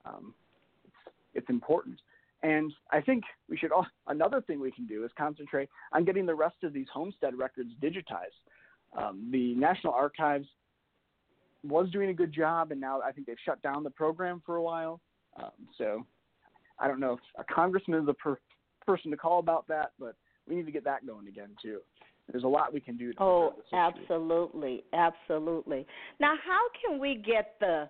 Um, it's, it's important, and I think we should. All, another thing we can do is concentrate on getting the rest of these homestead records digitized. Um, the National Archives was doing a good job, and now I think they've shut down the program for a while. Um, so I don't know if a congressman is a per, person to call about that, but we need to get that going again too. There's a lot we can do. oh, absolutely, absolutely. Now, how can we get the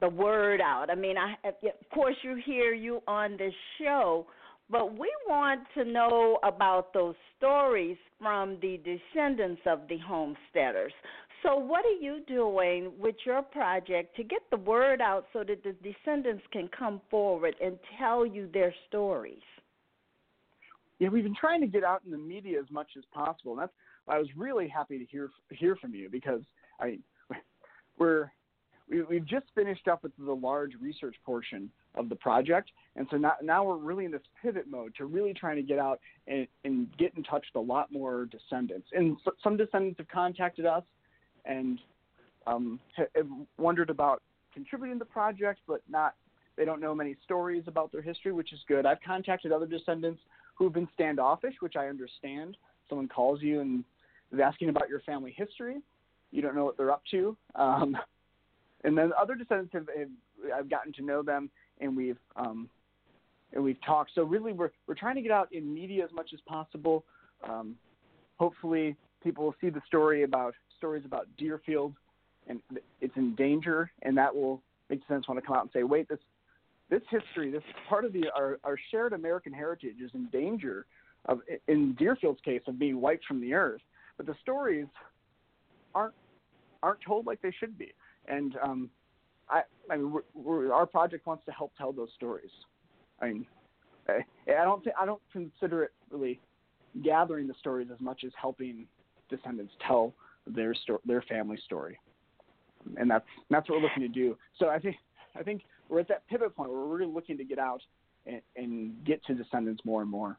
the word out? I mean, I of course you hear you on this show, but we want to know about those stories from the descendants of the homesteaders. So, what are you doing with your project to get the word out so that the descendants can come forward and tell you their stories? yeah, we've been trying to get out in the media as much as possible. And that's why I was really happy to hear hear from you because I we're we, we've just finished up with the large research portion of the project, and so now now we're really in this pivot mode to really trying to get out and, and get in touch with a lot more descendants. And so, some descendants have contacted us and um, have wondered about contributing to the project, but not they don't know many stories about their history, which is good. I've contacted other descendants who've been standoffish, which I understand. Someone calls you and is asking about your family history. You don't know what they're up to. Um, and then other descendants have, have I've gotten to know them, and we've um, and we've talked. So really, we're we're trying to get out in media as much as possible. Um, hopefully, people will see the story about stories about Dearfield, and it's in danger, and that will make sense want to come out and say, wait, this this history, this part of the our, our shared American heritage is in danger of, in Dearfield's case, of being wiped from the earth. But the stories aren't aren't told like they should be, and um, I, I mean, we're, we're, our project wants to help tell those stories. I mean, I, I don't I don't consider it really gathering the stories as much as helping descendants tell their sto- their family story. and that's that's what we're looking to do. So I think I think we're at that pivot point where we're really looking to get out and, and get to descendants more and more.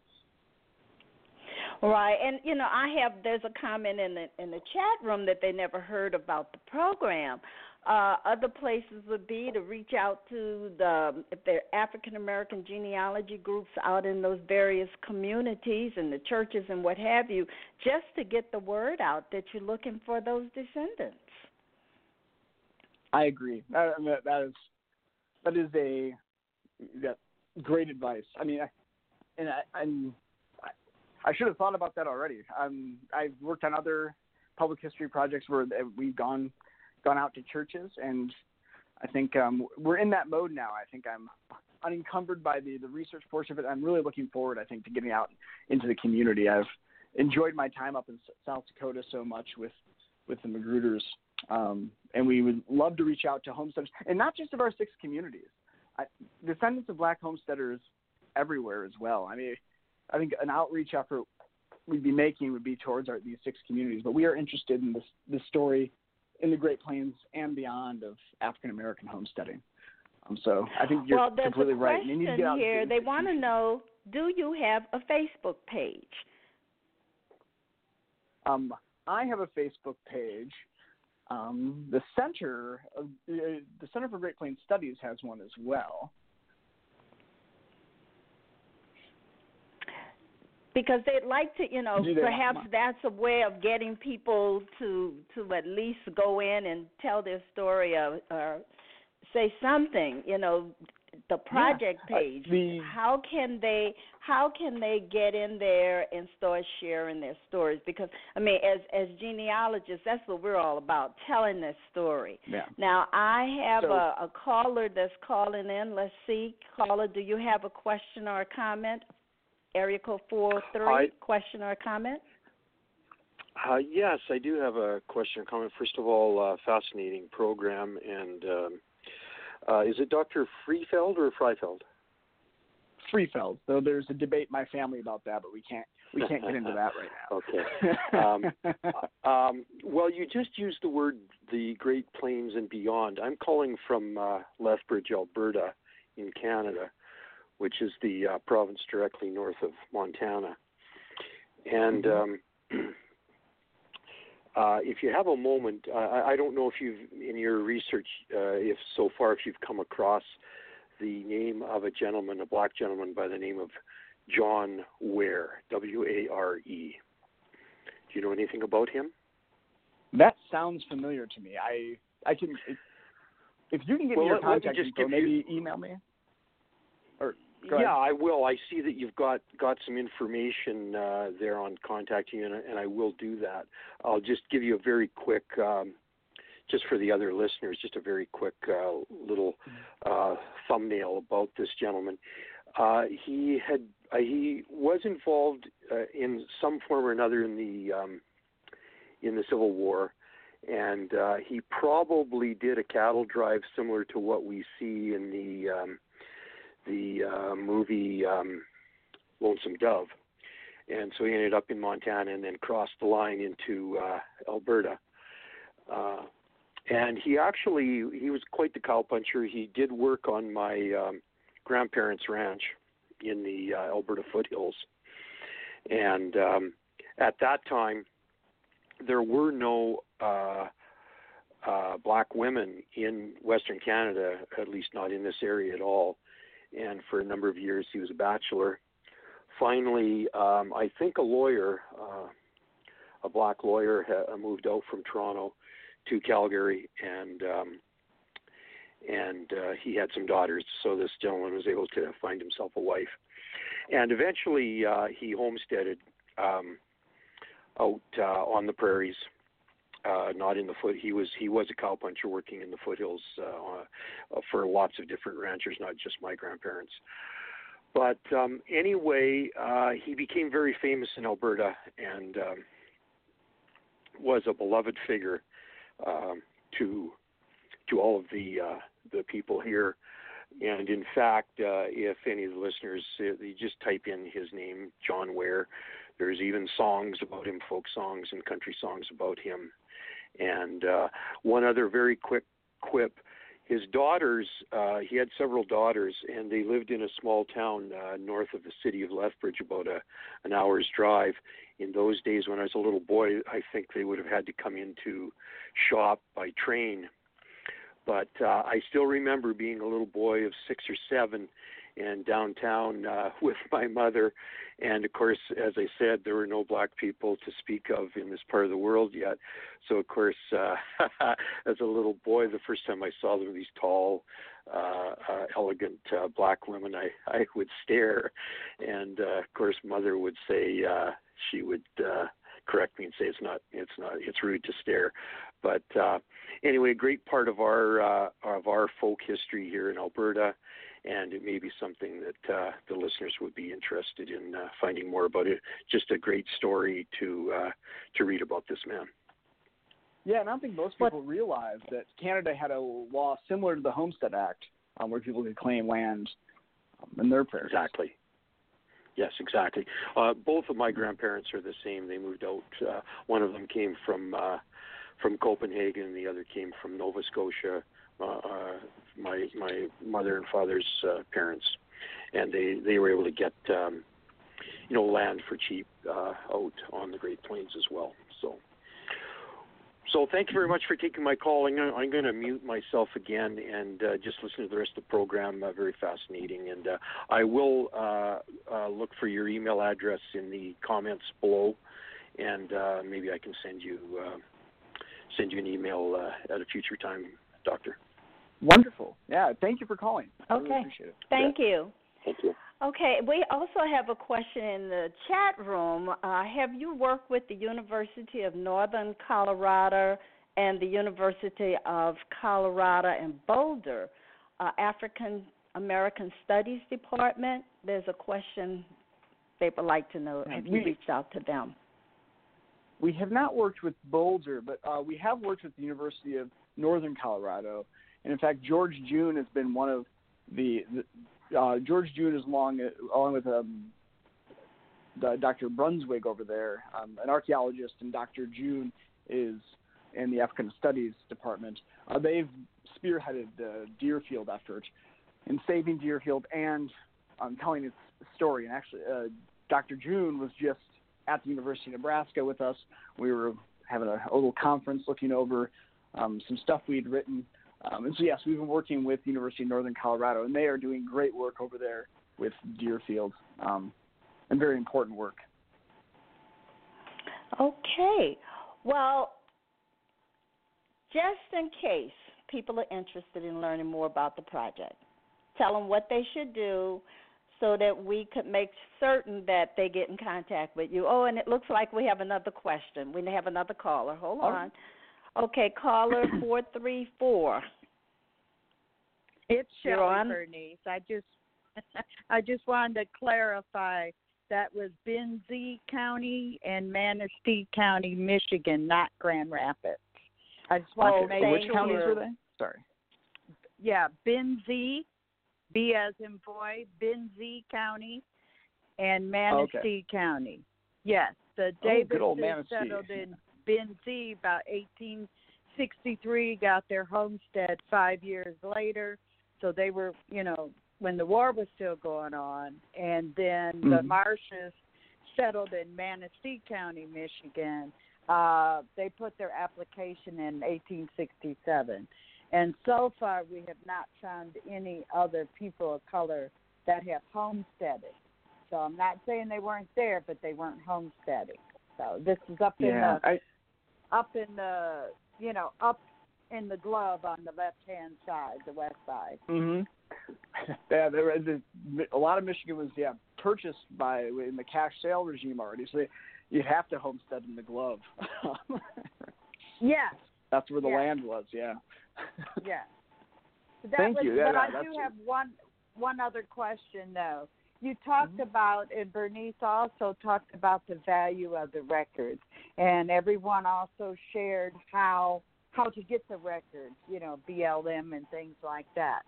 Right, and you know, I have there's a comment in the in the chat room that they never heard about the program. Uh, other places would be to reach out to the if they're African American genealogy groups out in those various communities and the churches and what have you, just to get the word out that you're looking for those descendants. I agree. That, that is that is a that great advice. I mean, I, and I, I'm I should have thought about that already. Um, I've worked on other public history projects where we've gone gone out to churches, and I think um, we're in that mode now. I think I'm unencumbered by the the research portion of it. I'm really looking forward. I think to getting out into the community. I've enjoyed my time up in South Dakota so much with with the Magruders, um, and we would love to reach out to homesteaders, and not just of our six communities. I, descendants of Black homesteaders everywhere as well. I mean, I think an outreach effort we'd be making would be towards our, these six communities. But we are interested in this this story in the Great Plains and beyond of African American homesteading. Um, so I think you're well, completely a right. question You need to get here. They want to know: Do you have a Facebook page? Um, I have a Facebook page. Um, the center, of, uh, the Center for Great Plains Studies, has one as well. Because they'd like to you know perhaps that's a way of getting people to to at least go in and tell their story or, or say something you know the project yeah. page. uh, the, how can they how can they get in there and start sharing their stories? Because i mean as as genealogists that's what we're all about telling their story. Yeah. now i have so, a, a caller that's calling in. Let's see. Caller do you have a question or a comment area code four three. Question or comment? Uh, yes, I do have a question or comment. First of all, uh, fascinating program, and um, uh, is it Dr. Freefeld or Freifeld? Freefeld. Though there's a debate in my family about that, but we can't we can't get into that right now. okay. um, um, well, you just used the word the Great Plains and beyond. I'm calling from uh, Lethbridge, Alberta, in Canada which is the uh, province directly north of Montana. And mm-hmm. um, uh, if you have a moment, uh, I don't know if you've, in your research, uh, if so far, if you've come across the name of a gentleman, a black gentleman by the name of John Ware, W A R E. Do you know anything about him? That sounds familiar to me. I I can if, if you can give well, me your contact info, maybe you, email me. Or yeah, I will. I see that you've got got some information uh, there on contacting you, and, and, I will do that. I'll just give you a very quick, um, just for the other listeners, just a very quick uh, little uh, thumbnail about this gentleman. Uh, he had uh, he was involved uh, in some form or another in the um, in the Civil War, and he probably did a cattle drive similar to what we see in the um, the uh, movie um, Lonesome Dove, and so he ended up in Montana and then crossed the line into uh, Alberta. Uh, and he actually he was quite the cowpuncher. He did work on my um, grandparents' ranch in the uh, Alberta foothills, and um, at that time there were no uh, uh, black women in Western Canada, at least not in this area at all and for a number of years he was a bachelor. Finally, um, I think a lawyer, uh, a black lawyer, ha- moved out from Toronto to Calgary, and um, and uh, he had some daughters. So this gentleman was able to find himself a wife, and eventually uh, he homesteaded um, out uh, on the prairies uh, not in the foot. He was he was a cowpuncher working in the foothills uh, uh, for lots of different ranchers, not just my grandparents. But um, anyway, uh, he became very famous in Alberta and um, was a beloved figure um, to to all of the uh, the people here. And in fact, uh, if any of the listeners, uh, you just type in his name, John Ware. There's even songs about him, folk songs and country songs about him And uh, one other very quick quip his daughters, uh, he had several daughters, and they lived in a small town uh, north of the city of Lethbridge, about a, an hour's drive. In those days, when I was a little boy, I think they would have had to come into shop by train. But uh, I still remember being a little boy of six or seven and downtown uh, with my mother. And of course, as I said, there were no black people to speak of in this part of the world yet. So, of course, uh, as a little boy, the first time I saw them, these tall, uh, uh, elegant uh, black women, I, I would stare. And uh, of course, mother would say, uh, she would. Uh, correct me and say it's not it's not it's rude to stare but uh anyway a great part of our uh of our folk history here in Alberta and it may be something that uh, the listeners would be interested in uh, finding more about it. Just a great story to uh, to read about this man. Yeah, and I don't think most people what? realize that Canada had a law similar to the Homestead Act, um, where people could claim land um, in their prairies. Exactly. Yes, exactly. Uh, both of my grandparents are the same. They moved out. Uh, one of them came from uh, from Copenhagen, the other came from Nova Scotia uh, my my mother and father's uh, parents, and they they were able to get um, you know land for cheap uh, out on the Great Plains as well. So. So thank you very much for taking my call. I'm going to, I'm going to mute myself again and uh, just listen to the rest of the program. Uh, very fascinating, and uh, I will uh, uh, look for your email address in the comments below, and maybe I can send you send you an email at a future time, Doctor. Wonderful. Yeah. Thank you for calling. Okay. Really appreciate it. Thank yeah. you. Thank you. Okay, we also have a question in the chat room. Uh, have you worked with the University of Northern Colorado and the University of Colorado in Boulder, uh, African American Studies Department? There's a question they would like to know. Have you reached out to them? We have not worked with Boulder, but uh, we have worked with the University of Northern Colorado and in fact, George Junne has been one of the, the uh, George Junne is along along with um, the, Dr. Brunswig over there, um, an archaeologist, and Dr. Junne is in the African Studies department. Uh, they've spearheaded the Dearfield effort in saving Dearfield and um, telling its story. And actually, uh, Dr. Junne was just at the University of Nebraska with us. We were having a, a little conference looking over um, some stuff we'd written um, and so, yes, we've been working with the University of Northern Colorado, and they are doing great work over there with Dearfield, um, and very important work. Okay. Well, just in case people are interested in learning more about the project, tell them what they should do so that we could make certain that they get in contact with you. Oh, and it looks like we have another question. We have another caller. Hold on. Okay, caller 434. It's Shelley Bernice. I just I just wanted to clarify that was Benzie County and Manistee County, Michigan, not Grand Rapids. I just wanted oh, to make which sure. counties were they? Sorry. Yeah, Benzie, B as in boy, Benzie County, and oh, Manistee okay. County. Yes, the Davis oh, settled in Benzie about 1863, got their homestead five years later so they were, you know, when the war was still going on, and then mm-hmm. the Marshes settled in Manistee County, Michigan. Uh, they put their application in 1867, and so far we have not found any other people of color that have homesteaded. So I'm not saying they weren't there, but they weren't homesteading. So this is up in yeah, the I, up in the you know up in the glove on the left hand side, the west side. Mm-hmm. Yeah, there was a, lot of Michigan was yeah purchased by in the cash sale regime already, so they, you'd have to homestead in the glove. yes. That's where the yes. land was. Yeah. yeah. That Thank was, you. But I do have one one other question though. You talked mm-hmm. about, and Bernice also talked about the value of the records, and everyone also shared how how to get the records, you know, BLM and things like that.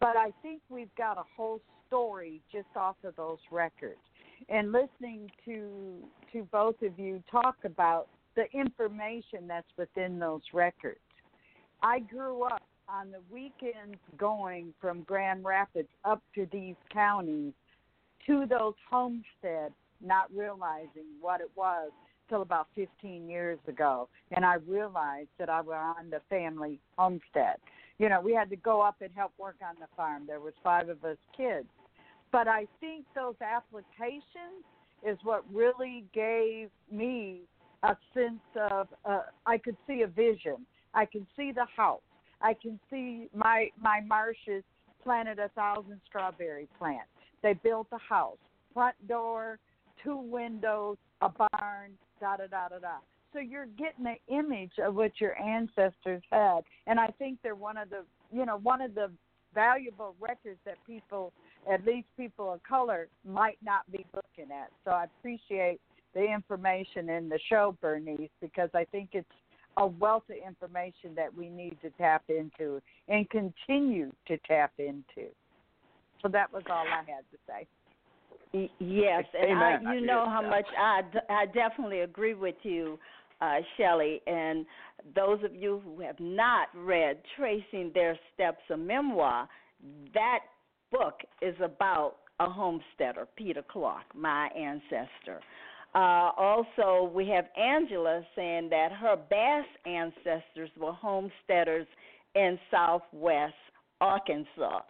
But I think we've got a whole story just off of those records. And listening to to both of you talk about the information that's within those records. I grew up on the weekends going from Grand Rapids up to these counties to those homesteads, not realizing what it was till about 15 years ago. And I realized that I was on the family homestead. You know, we had to go up and help work on the farm. There was five of us kids. But I think those applications is what really gave me a sense of uh, I could see a vision. I can see the house. I can see my my marshes planted a thousand strawberry plants. They built a house, front door, two windows, a barn, da da da da da. So you're getting the image of what your ancestors had, and I think they're one of the you know one of the valuable records that people, at least people of color, might not be looking at. So I appreciate the information in the show, Bernice, because I think it's a wealth of information that we need to tap into and continue to tap into. So that was all I had to say. Yes, and I, you know how much I, I definitely agree with you, uh, Shelley. And those of you who have not read Tracing Their Steps, a memoir, that book is about a homesteader, Peter Clark, my ancestor. Uh, also, we have Angela saying that her Bass ancestors were homesteaders in southwest Arkansas.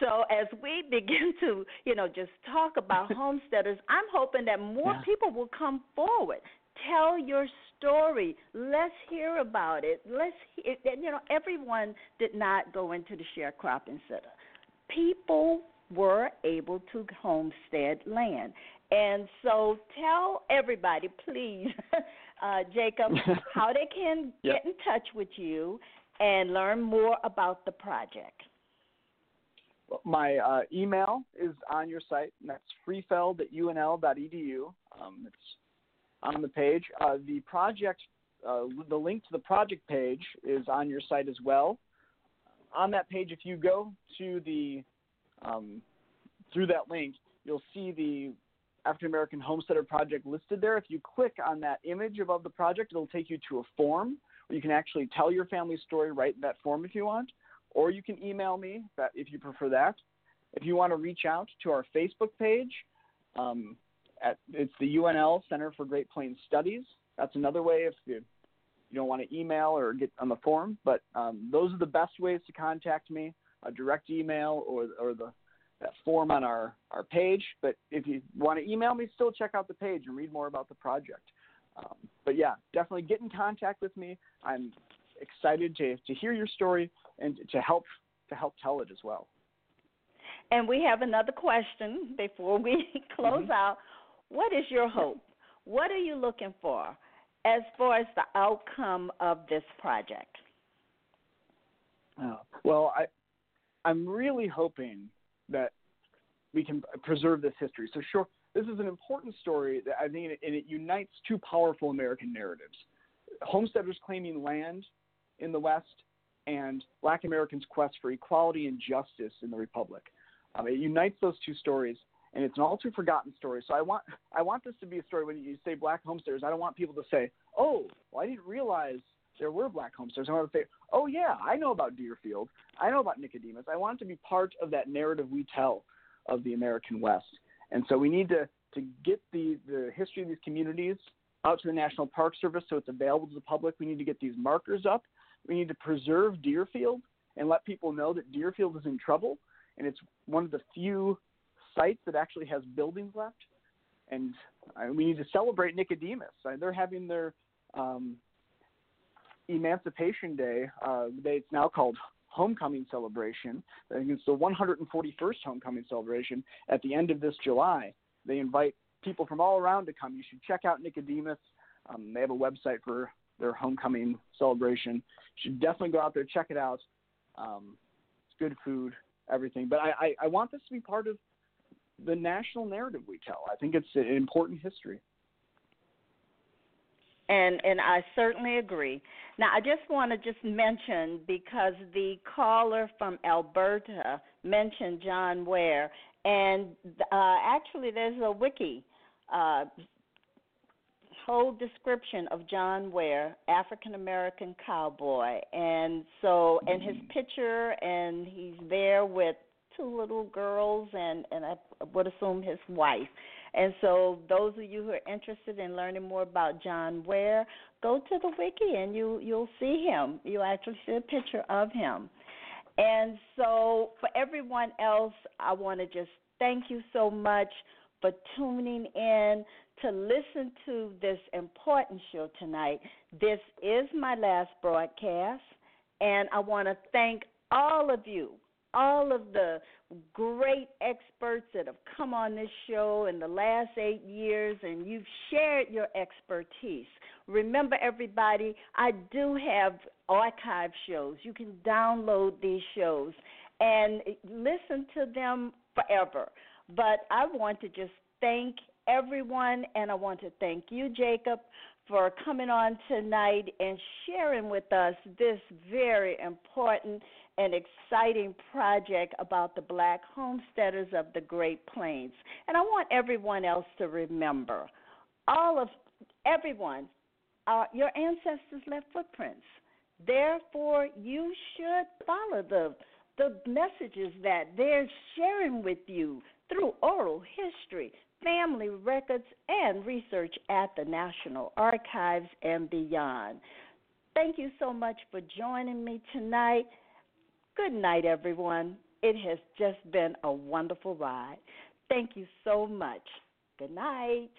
So as we begin to, you know, just talk about homesteaders, I'm hoping that more yeah. people will come forward. Tell your story. Let's hear about it. Let's, hear, you know, everyone did not go into the sharecropping center. People were able to homestead land. And so tell everybody, please, uh, Jacob, how they can yep. get in touch with you and learn more about the project. My uh, email is on your site, and that's friefeld at unl.edu. Um, it's on the page. Uh, the project, uh, the link to the project page is on your site as well. On that page, if you go to the um, through that link, you'll see the African American Homesteader Project listed there. If you click on that image above the project, it'll take you to a form where you can actually tell your family story right in that form if you want or you can email me if you prefer that. If you want to reach out to our Facebook page, um, at, it's the UNL Center for Great Plains Studies. That's another way if you, you don't want to email or get on the forum. But um, those are the best ways to contact me: a direct email or or the that form on our our page. But if you want to email me, still check out the page and read more about the project. Um, but yeah, definitely get in contact with me. I'm excited to, to hear your story and to help to help tell it as well. And we have another question before we close mm-hmm. out. What is your hope? What are you looking for as far as the outcome of this project? Uh, well, I I'm really hoping that we can preserve this history. So sure, this is an important story that I think it, and it unites two powerful American narratives: homesteaders claiming land in the West and Black Americans' quest for equality and justice in the Republic. Um, it unites those two stories, and it's an all too forgotten story. So I want I want this to be a story when you say Black homesteaders. I don't want people to say, "Oh, well, I didn't realize there were Black homesteaders." I want to say, "Oh yeah, I know about Dearfield. I know about Nicodemus. I want it to be part of that narrative we tell of the American West." And so we need to to get the the history of these communities out to the National Park Service so it's available to the public. We need to get these markers up we need to preserve Dearfield and let people know that Dearfield is in trouble, and it's one of the few sites that actually has buildings left. And uh, we need to celebrate Nicodemus. Uh, they're having their um, Emancipation Day. Uh, they, it's now called Homecoming Celebration. I think it's the 141st Homecoming Celebration at the end of this July. They invite people from all around to come. You should check out Nicodemus. Um, they have a website for their homecoming celebration. You should definitely go out there, check it out. Um, it's good food, everything. But I, I, I want this to be part of the national narrative we tell. I think it's an important history. And and I certainly agree. Now I just want to just mention because the caller from Alberta mentioned John Ware, and uh, actually there's a wiki uh, whole description of John Ware, African American cowboy, and so and his mm-hmm. picture, and he's there with two little girls and and I would assume his wife. And so those of you who are interested in learning more about John Ware, go to the wiki and you you'll see him. You'll actually see a picture of him. And so for everyone else, I want to just thank you so much for tuning in to listen to this important show tonight. This is my last broadcast, and I want to thank all of you all of the great experts that have come on this show in the last eight years, and you've shared your expertise. Remember, everybody, I do have archive shows. You can download these shows and listen to them forever. But I want to just thank everyone, and I want to thank you, Jacob, for coming on tonight and sharing with us this very important and exciting project about the black homesteaders of the Great Plains. And I want everyone else to remember all of everyone, uh, your ancestors left footprints. Therefore, you should follow the the messages that they're sharing with you through oral history, family records, and research at the National Archives and beyond. Thank you so much for joining me tonight. Good night, everyone. It has just been a wonderful ride. Thank you so much. Good night.